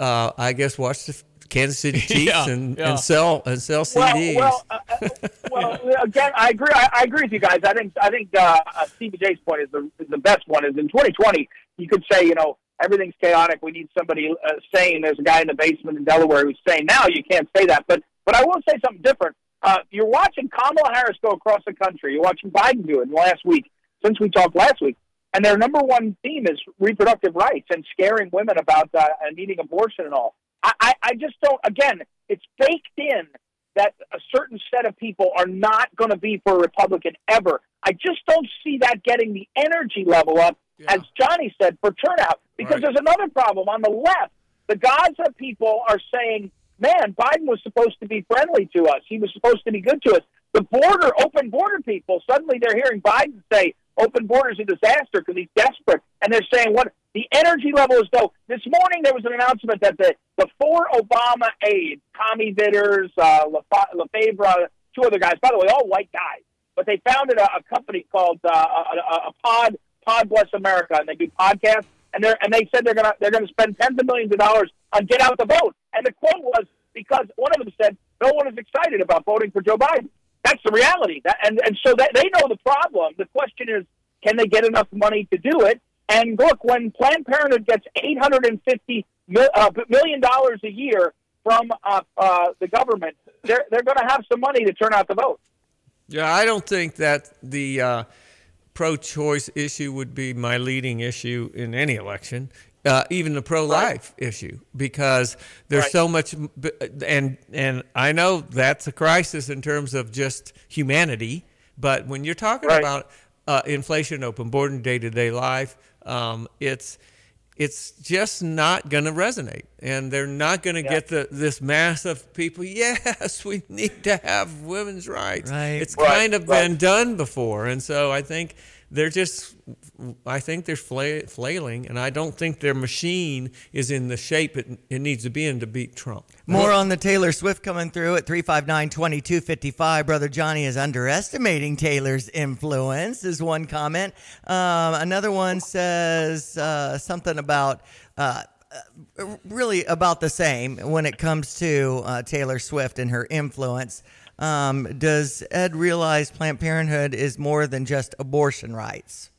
uh, I guess, watch the Kansas City Chiefs Yeah, and, yeah. and sell and sell Well, CDs. well, uh, uh, well, again, I agree. I, I agree with you guys. I think I think uh, uh, Stevie Jay's point is the is the best one. Is in 2020, you could say, you know, everything's chaotic. We need somebody uh, saying there's a guy in the basement in Delaware who's saying now you can't say that. But but I will say something different. Uh, you're watching Kamala Harris go across the country. You're watching Biden do it last week since we talked last week. And their number one theme is reproductive rights and scaring women about uh, needing abortion and all. I, I, I just don't. Again, it's baked in that a certain set of people are not going to be for a Republican ever. I just don't see that getting the energy level up, as Jonny said, for turnout. Because there's another problem on the left. The Gaza people are saying, "Man, Biden was supposed to be friendly to us. He was supposed to be good to us." The border, open border people, suddenly they're hearing Biden say, "Open borders a disaster" because he's desperate, and they're saying, "What?" The energy level is low. This morning there was an announcement that the the four Obama aides, Tommy Vietor, uh, Lefebvre, two other guys, by the way, all white guys, but they founded a, a company called uh, a, a, a Pod Pod Bless America, and they do podcasts. And they and they said they're gonna they're gonna spend tens of millions of dollars on get out the vote. And the quote was because one of them said no one is excited about voting for Joe Biden. That's the reality. That, and and so that they know the problem. The question is, can they get enough money to do it? And look, when Planned Parenthood gets eight hundred and fifty uh, million dollars a year from uh, uh, the government, they're they're going to have some money to turn out the vote. Yeah, I don't think that the uh, pro-choice issue would be my leading issue in any election, uh, even the pro-life issue, because there's Right. so much, and and I know that's a crisis in terms of just humanity, but when you're talking Right. about uh, inflation, open border, day-to-day life, um, it's it's just not going to resonate and they're not going to get the this mass of people yes we need to have women's rights Right. it's Right, kind of right. been done before and so i think they're just i think they're flailing and i don't think their machine is in the shape it, it needs to be in to beat trump More on the Taylor Swift coming through at 359 2255. Brother Jonny is underestimating Taylor's influence, is one comment. Um, another one says uh, something about. Uh, uh, really about the same when it comes to uh, Taylor Swift and her influence. Um, does Ed realize Planned Parenthood is more than just abortion rights?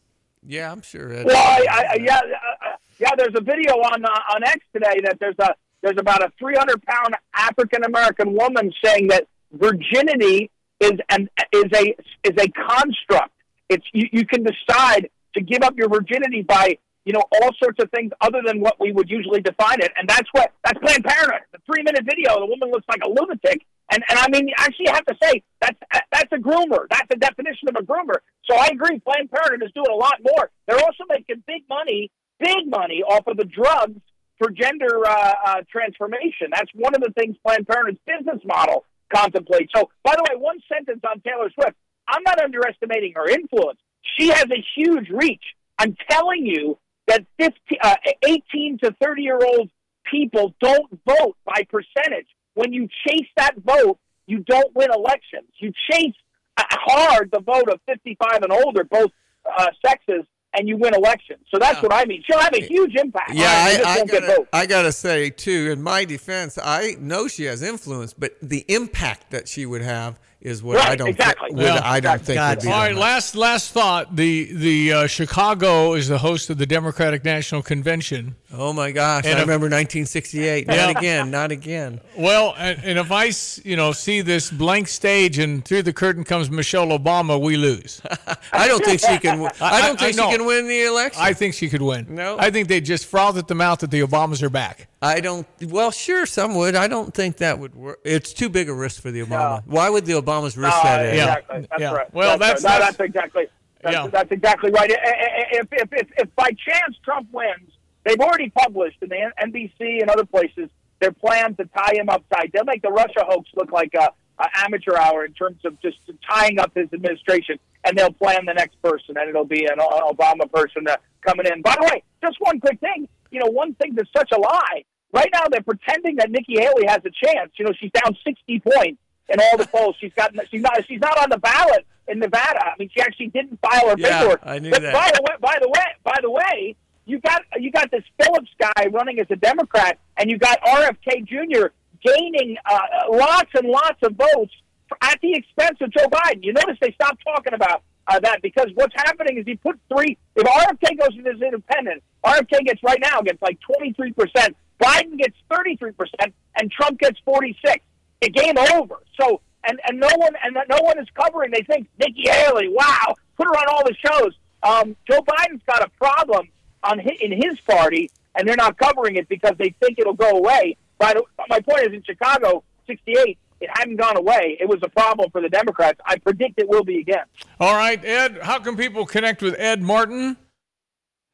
yeah i'm sure it Well, I, I, yeah, uh, uh, yeah. There's a video on uh, on X today that there's a there's about a 300 pound African American woman saying that virginity is an is a is a construct. It's you, you can decide to give up your virginity by you know all sorts of things other than what we would usually define it, and that's what that's Planned Parenthood. The three minute video, the woman looks like a lunatic, and and I mean actually you have to say that's that's a groomer. That's the definition of a groomer. So I agree, Planned Parenthood is doing a lot more. They're also making big money, big money off of the drugs for gender uh, uh, transformation. That's one of the things Planned Parenthood's business model contemplates. So, by the way, one sentence on Taylor Swift. I'm not underestimating her influence. She has a huge reach. I'm telling you that 15, uh, 18 to 30 year old people don't vote by percentage. When you chase that vote, you don't win elections. You chase hard the vote of 55 and older, both uh, sexes, and you win elections. So that's what I mean. She'll have a huge impact. Yeah, just I, I, gotta. I gotta say too. In my defense, I know she has influence, but the impact that she would have is what I don't. exactly. Thi- would, Yeah. I don't think would be. All that right, much. last last thought. The the uh, Chicago is the host of the Democratic National Convention. Oh my gosh! And I if- remember 1968. Yeah. Not again. Not again. Well, and, and if I you know see this blank stage and through the curtain comes Michelle Obama, we lose. I don't think she can. I don't think she know. can win the election. I think she could win. No. I think they just froth at the mouth that the Obamas are back. I don't. Well, sure, some would. I don't think that would work. It's too big a risk for the Obama. Why would the Obamas risk No, that? Ed? exactly. That's Yeah. right. Well, that's, that's- right. No, that's- that's exactly. That's, Yeah. that's exactly right. If, if, if, if by chance Trump wins, they've already published in the NBC and other places their plan to tie him upside. They'll make the Russia hoax look like a, a amateur hour in terms of just tying up his administration, and they'll plan the next person, and it'll be an Obama person uh, coming in. By the way, just one quick thing. You know, one thing that's such a lie. Right now, they're pretending that Nikki Haley has a chance. You know, she's down 60 points in all the polls. She's got she's not she's not on the ballot in Nevada. I mean, she actually didn't file her Yeah, paperwork. I knew but that. by the way, by the way, by the way, you got you got this Phillips guy running as a Democrat, and you got RFK Jr. gaining uh, lots and lots of votes at the expense of Joe Biden. You notice they stopped talking about uh, that because what's happening is he put three. If RFK goes in as independent, RFK gets right now gets like twenty three percent. Biden gets thirty three percent, and Trump gets forty six. A game over. So and and no one and no one is covering. They think Nikki Haley, wow, put her on all the shows. Um, Joe Biden's got a problem on hi in his party, and they're not covering it because they think it'll go away. The, my point is, in Chicago, '68, it hadn't gone away. It was a problem for the Democrats. I predict it will be again. All right, Ed. How can people connect with Ed Martin?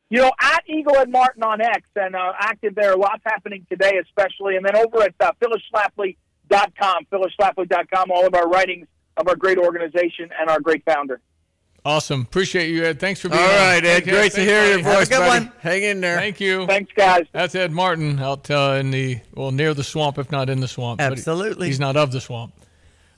You know, at EagleEdMartin on X, and uh, active there. Lots happening today, especially, and then over at uh, phyllisschlafly.com, phyllisschlafly.com, all of our writings of our great organization and our great founder. Awesome. Appreciate you, Ed. Thanks for being All on. right, Ed. Thank you. Great to Thanks, hear your buddy. voice, buddy. Hang in there. Thank you. Thanks, guys. That's Ed Martin out uh, in the well near the swamp, if not in the swamp. but he- Absolutely. he's not of the swamp.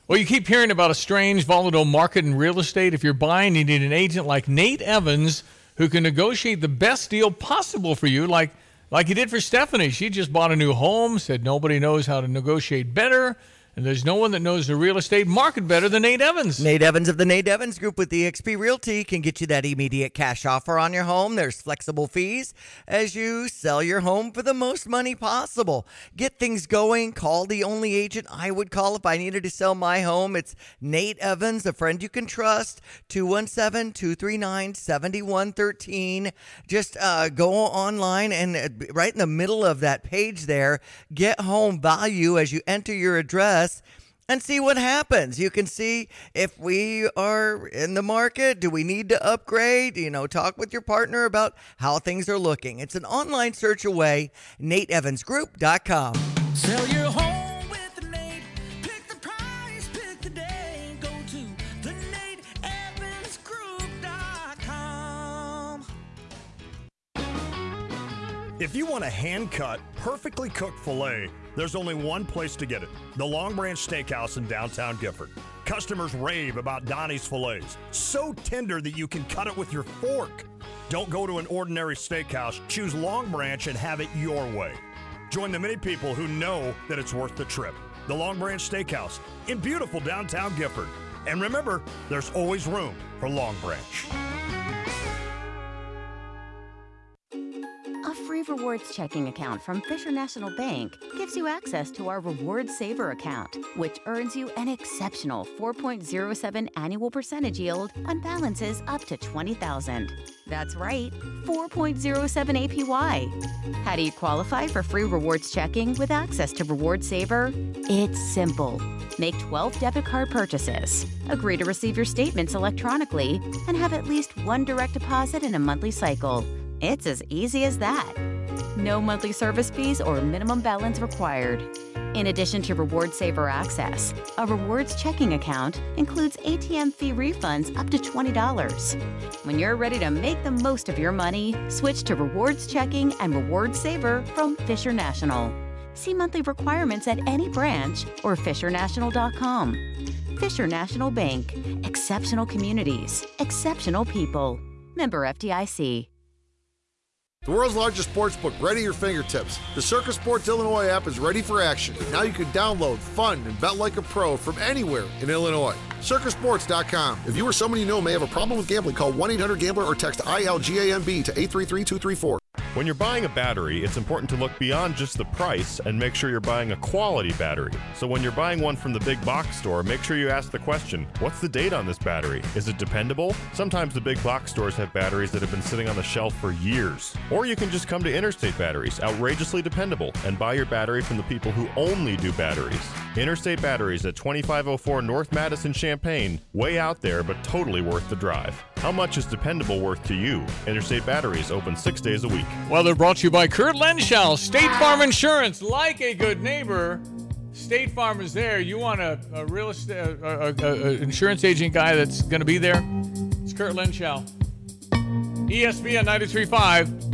Well, you keep hearing about a strange, volatile market in real estate. If you're buying, you need an agent like Nate Evans who can negotiate the best deal possible for you, like like he did for Stephanie. She just bought a new home, said nobody knows how to negotiate better, and there's no one that knows the real estate market better than Nate Evans. Nate Evans of the Nate Evans Group with EXP Realty can get you that immediate cash offer on your home. There's flexible fees as you sell your home for the most money possible. Get things going. Call the only agent I would call if I needed to sell my home. It's Nate Evans, a friend you can trust. 217 239 7113. Just uh, go online and uh, right in the middle of that page there, get home value as you enter your address and see what happens. You can see if we are in the market. Do we need to upgrade? You know, talk with your partner about how things are looking. It's an online search away. NateEvansGroup.com. Sell your home with the Nate. Pick the price, pick the day. Go to the NateEvansGroup.com. If you want a hand cut, perfectly cooked filet, there's only one place to get it the Long Branch Steakhouse in downtown Gifford. Customers rave about Donnie's fillets, so tender that you can cut it with your fork. Don't go to an ordinary steakhouse, choose Long Branch and have it your way. Join the many people who know that it's worth the trip. The Long Branch Steakhouse in beautiful downtown Gifford. And remember, there's always room for Long Branch. Rewards checking account from Fisher National Bank gives you access to our Reward Saver account, which earns you an exceptional 4.07 annual percentage yield on balances up to 20,000. That's right, 4.07 APY. How do you qualify for free rewards checking with access to Reward Saver? It's simple. Make 12 debit card purchases, agree to receive your statements electronically, and have at least one direct deposit in a monthly cycle. It's as easy as that. No monthly service fees or minimum balance required. In addition to Reward Saver access, a rewards checking account includes ATM fee refunds up to $20. When you're ready to make the most of your money, switch to Rewards Checking and Rewards Saver from Fisher National. See monthly requirements at any branch or FisherNational.com. Fisher National Bank. Exceptional communities, exceptional people. Member FDIC. The world's largest sports book right at your fingertips. The Circa Sports Illinois app is ready for action. Now you can download, fund, and bet like a pro from anywhere in Illinois. circasports.com. If you or someone you know may have a problem with gambling, call 1 800 Gambler or text ILGAMB to 833 234. When you're buying a battery, it's important to look beyond just the price and make sure you're buying a quality battery. So when you're buying one from the big box store, make sure you ask the question what's the date on this battery? Is it dependable? Sometimes the big box stores have batteries that have been sitting on the shelf for years. Or you can just come to Interstate Batteries, outrageously dependable, and buy your battery from the people who only do batteries. Interstate Batteries at 2504 North Madison Champaign, way out there, but totally worth the drive. How much is dependable worth to you? Interstate Batteries open six days a week. Well, they're brought to you by Kurt Lenschow, State Farm Insurance. Like a good neighbor, State Farm is there. You want a, a real estate, a, a, insurance agent guy that's going to be there? It's Kurt Lenschow. E ESPN 93.5.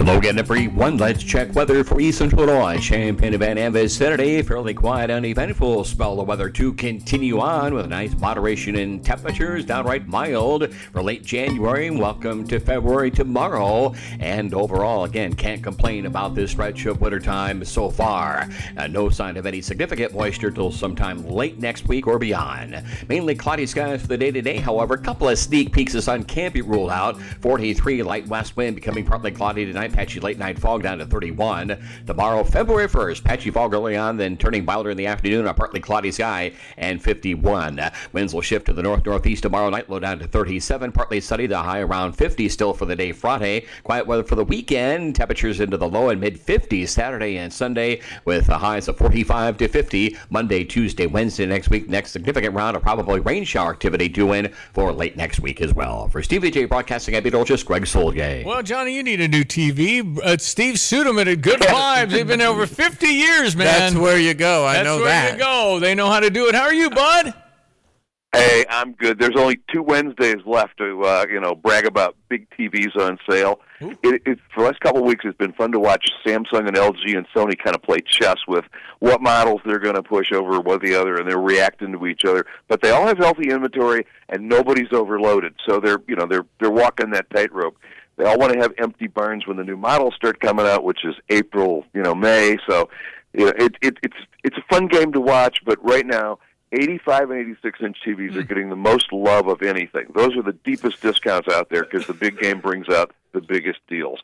Hello again, everyone. Let's check weather for East Central Illinois. Champaign and Van Ambas Saturday, fairly quiet and eventful. Spell of weather to continue on with a nice moderation in temperatures, downright mild for late January. Welcome to February tomorrow. And overall, again, can't complain about this stretch of wintertime so far. Uh, no sign of any significant moisture till sometime late next week or beyond. Mainly cloudy skies for the day today, however. A couple of sneak peeks of sun can be ruled out. 43 light west wind becoming partly cloudy tonight. Patchy late night fog down to 31. Tomorrow, February 1st, patchy fog early on, then turning milder in the afternoon. A partly cloudy sky and 51. Uh, winds will shift to the north northeast tomorrow night, low down to 37. Partly sunny, the high around 50 still for the day Friday. Quiet weather for the weekend. Temperatures into the low and mid 50s Saturday and Sunday with the highs of 45 to 50. Monday, Tuesday, Wednesday next week. Next significant round of probably rain shower activity due in for late next week as well. For Stevie Jay Broadcasting Beetlejuice, Greg Soulje. Well, Jonny, you need a new TV. Uh, Steve Suderman at Good Vibes. They've been there over 50 years, man. That's where you go. I That's know that. That's where you go. They know how to do it. How are you, bud? Hey, I'm good. There's only two Wednesdays left to uh, you know brag about big TVs on sale. It, it, for the last couple of weeks, it's been fun to watch Samsung and LG and Sony kind of play chess with what models they're going to push over what the other, and they're reacting to each other. But they all have healthy inventory, and nobody's overloaded. So they're you know they're they're walking that tightrope. They all want to have empty barns when the new models start coming out, which is April, you know, May. So, you know, it, it, it's it's a fun game to watch. But right now, 85 and 86 inch TVs are getting the most love of anything. Those are the deepest discounts out there because the big game brings out the biggest deals.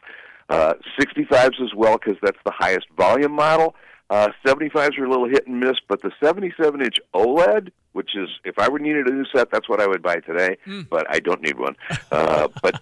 Uh, 65s as well because that's the highest volume model. Uh, 75s are a little hit and miss, but the 77 inch OLED, which is if I were needed a new set, that's what I would buy today. But I don't need one. Uh, but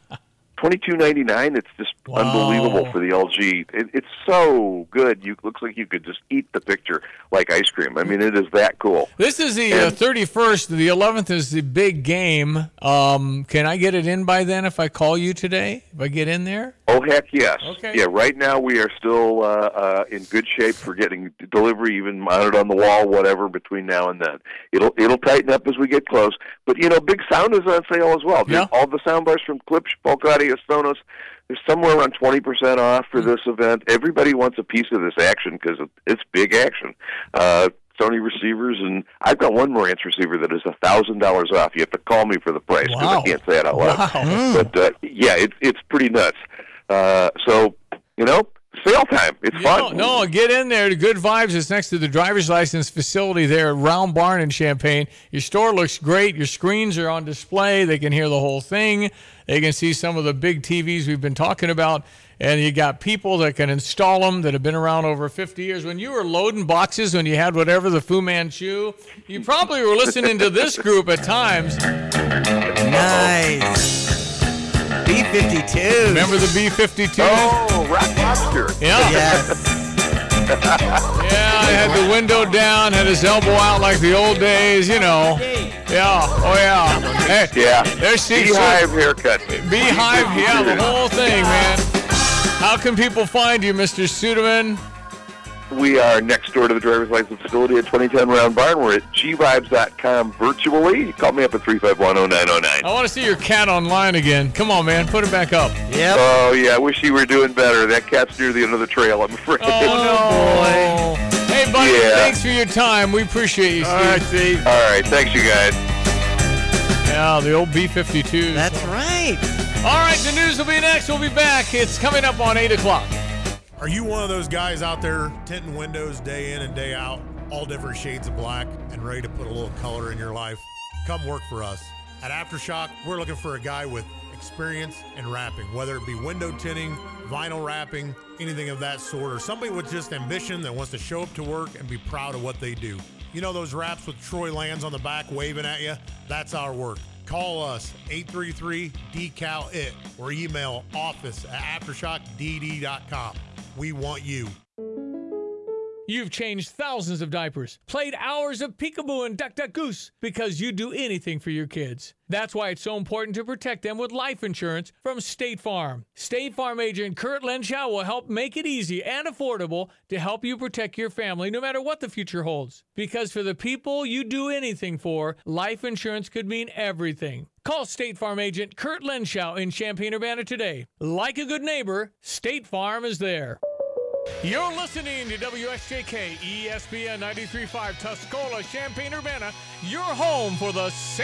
twenty two ninety nine. It's just unbelievable for the LG. It, it's so good. You looks like you could just eat the picture like ice cream. I mean, it is that cool. This is the uh, 31st. The 11th is the big game. Um, can I get it in by then if I call you today? If I get in there? Oh heck yes! Okay. Yeah, right now we are still uh, uh, in good shape for getting delivery, even mounted on the wall, whatever. Between now and then, it'll it'll tighten up as we get close. But you know, big sound is on sale as well. Yeah. All the sound bars from Klipsch, Polk Audio, Sonos. They're somewhere around twenty percent off Hmm. for this event. Everybody wants a piece of this action because it's big action. Uh, Sony receivers, and I've got one Marantz receiver that is a thousand dollars off. You have to call me for the price because Wow. I can't say it out loud. Wow. But uh, yeah, it's it's pretty nuts. Uh, so you know, sale time. It's No, fun. no, get in there. The Good Vibes is next to the driver's license facility there at Round Barn in Champaign. Your store looks great. Your screens are on display. They can hear the whole thing. They can see some of the big TVs we've been talking about. And you got people that can install them that have been around over 50 years. When you were loading boxes, when you had whatever, the Fu Manchu, you probably were listening to this group at times. Nice. B52. Remember the B 52? Oh, Rock Lobster. Yeah. Yes. Yeah, I had the window down, had his elbow out like the old days, you know. Yeah, oh yeah. Hey, Yeah. there's Steve Beehive haircut. Beehive, yeah, the whole thing, man. How can people find you, Mr. Suderman? We are next door to the driver's license facility at 2010 Round Barn. We're at gvibes.com virtually. Call me up at 3510909. I want to see your cat online again. Come on, man. Put it back up. Yep. Oh, yeah. I wish you were doing better. That cat's near the end of the trail, I'm afraid. Oh, no. Hey, buddy, Yeah. thanks for your time. We appreciate you, Steve. All right, Steve. All right. Thanks, you guys. Yeah, the old B-52. That's right. All right, the news will be next. We'll be back. It's coming up on 8 o'clock. Are you one of those guys out there tinting windows day in and day out, all different shades of black, and ready to put a little color in your life? Come work for us. At Aftershock, we're looking for a guy with experience in wrapping, whether it be window tinting, vinyl wrapping, anything of that sort, or somebody with just ambition that wants to show up to work and be proud of what they do. You know those wraps with Troy Lands on the back waving at you? That's our work. Call us 833 decal it or email office at aftershockdd.com. We want you. You've changed thousands of diapers, played hours of peekaboo and duck duck goose because you'd do anything for your kids. That's why it's so important to protect them with life insurance from State Farm. State Farm agent Kurt Lenschow will help make it easy and affordable to help you protect your family no matter what the future holds. Because for the people you do anything for, life insurance could mean everything. Call State Farm agent Kurt Lenschow in Champaign Urbana today. Like a good neighbor, State Farm is there. You're listening to WSJK ESPN 93.5 Tuscola, Champaign Urbana, your home for the St.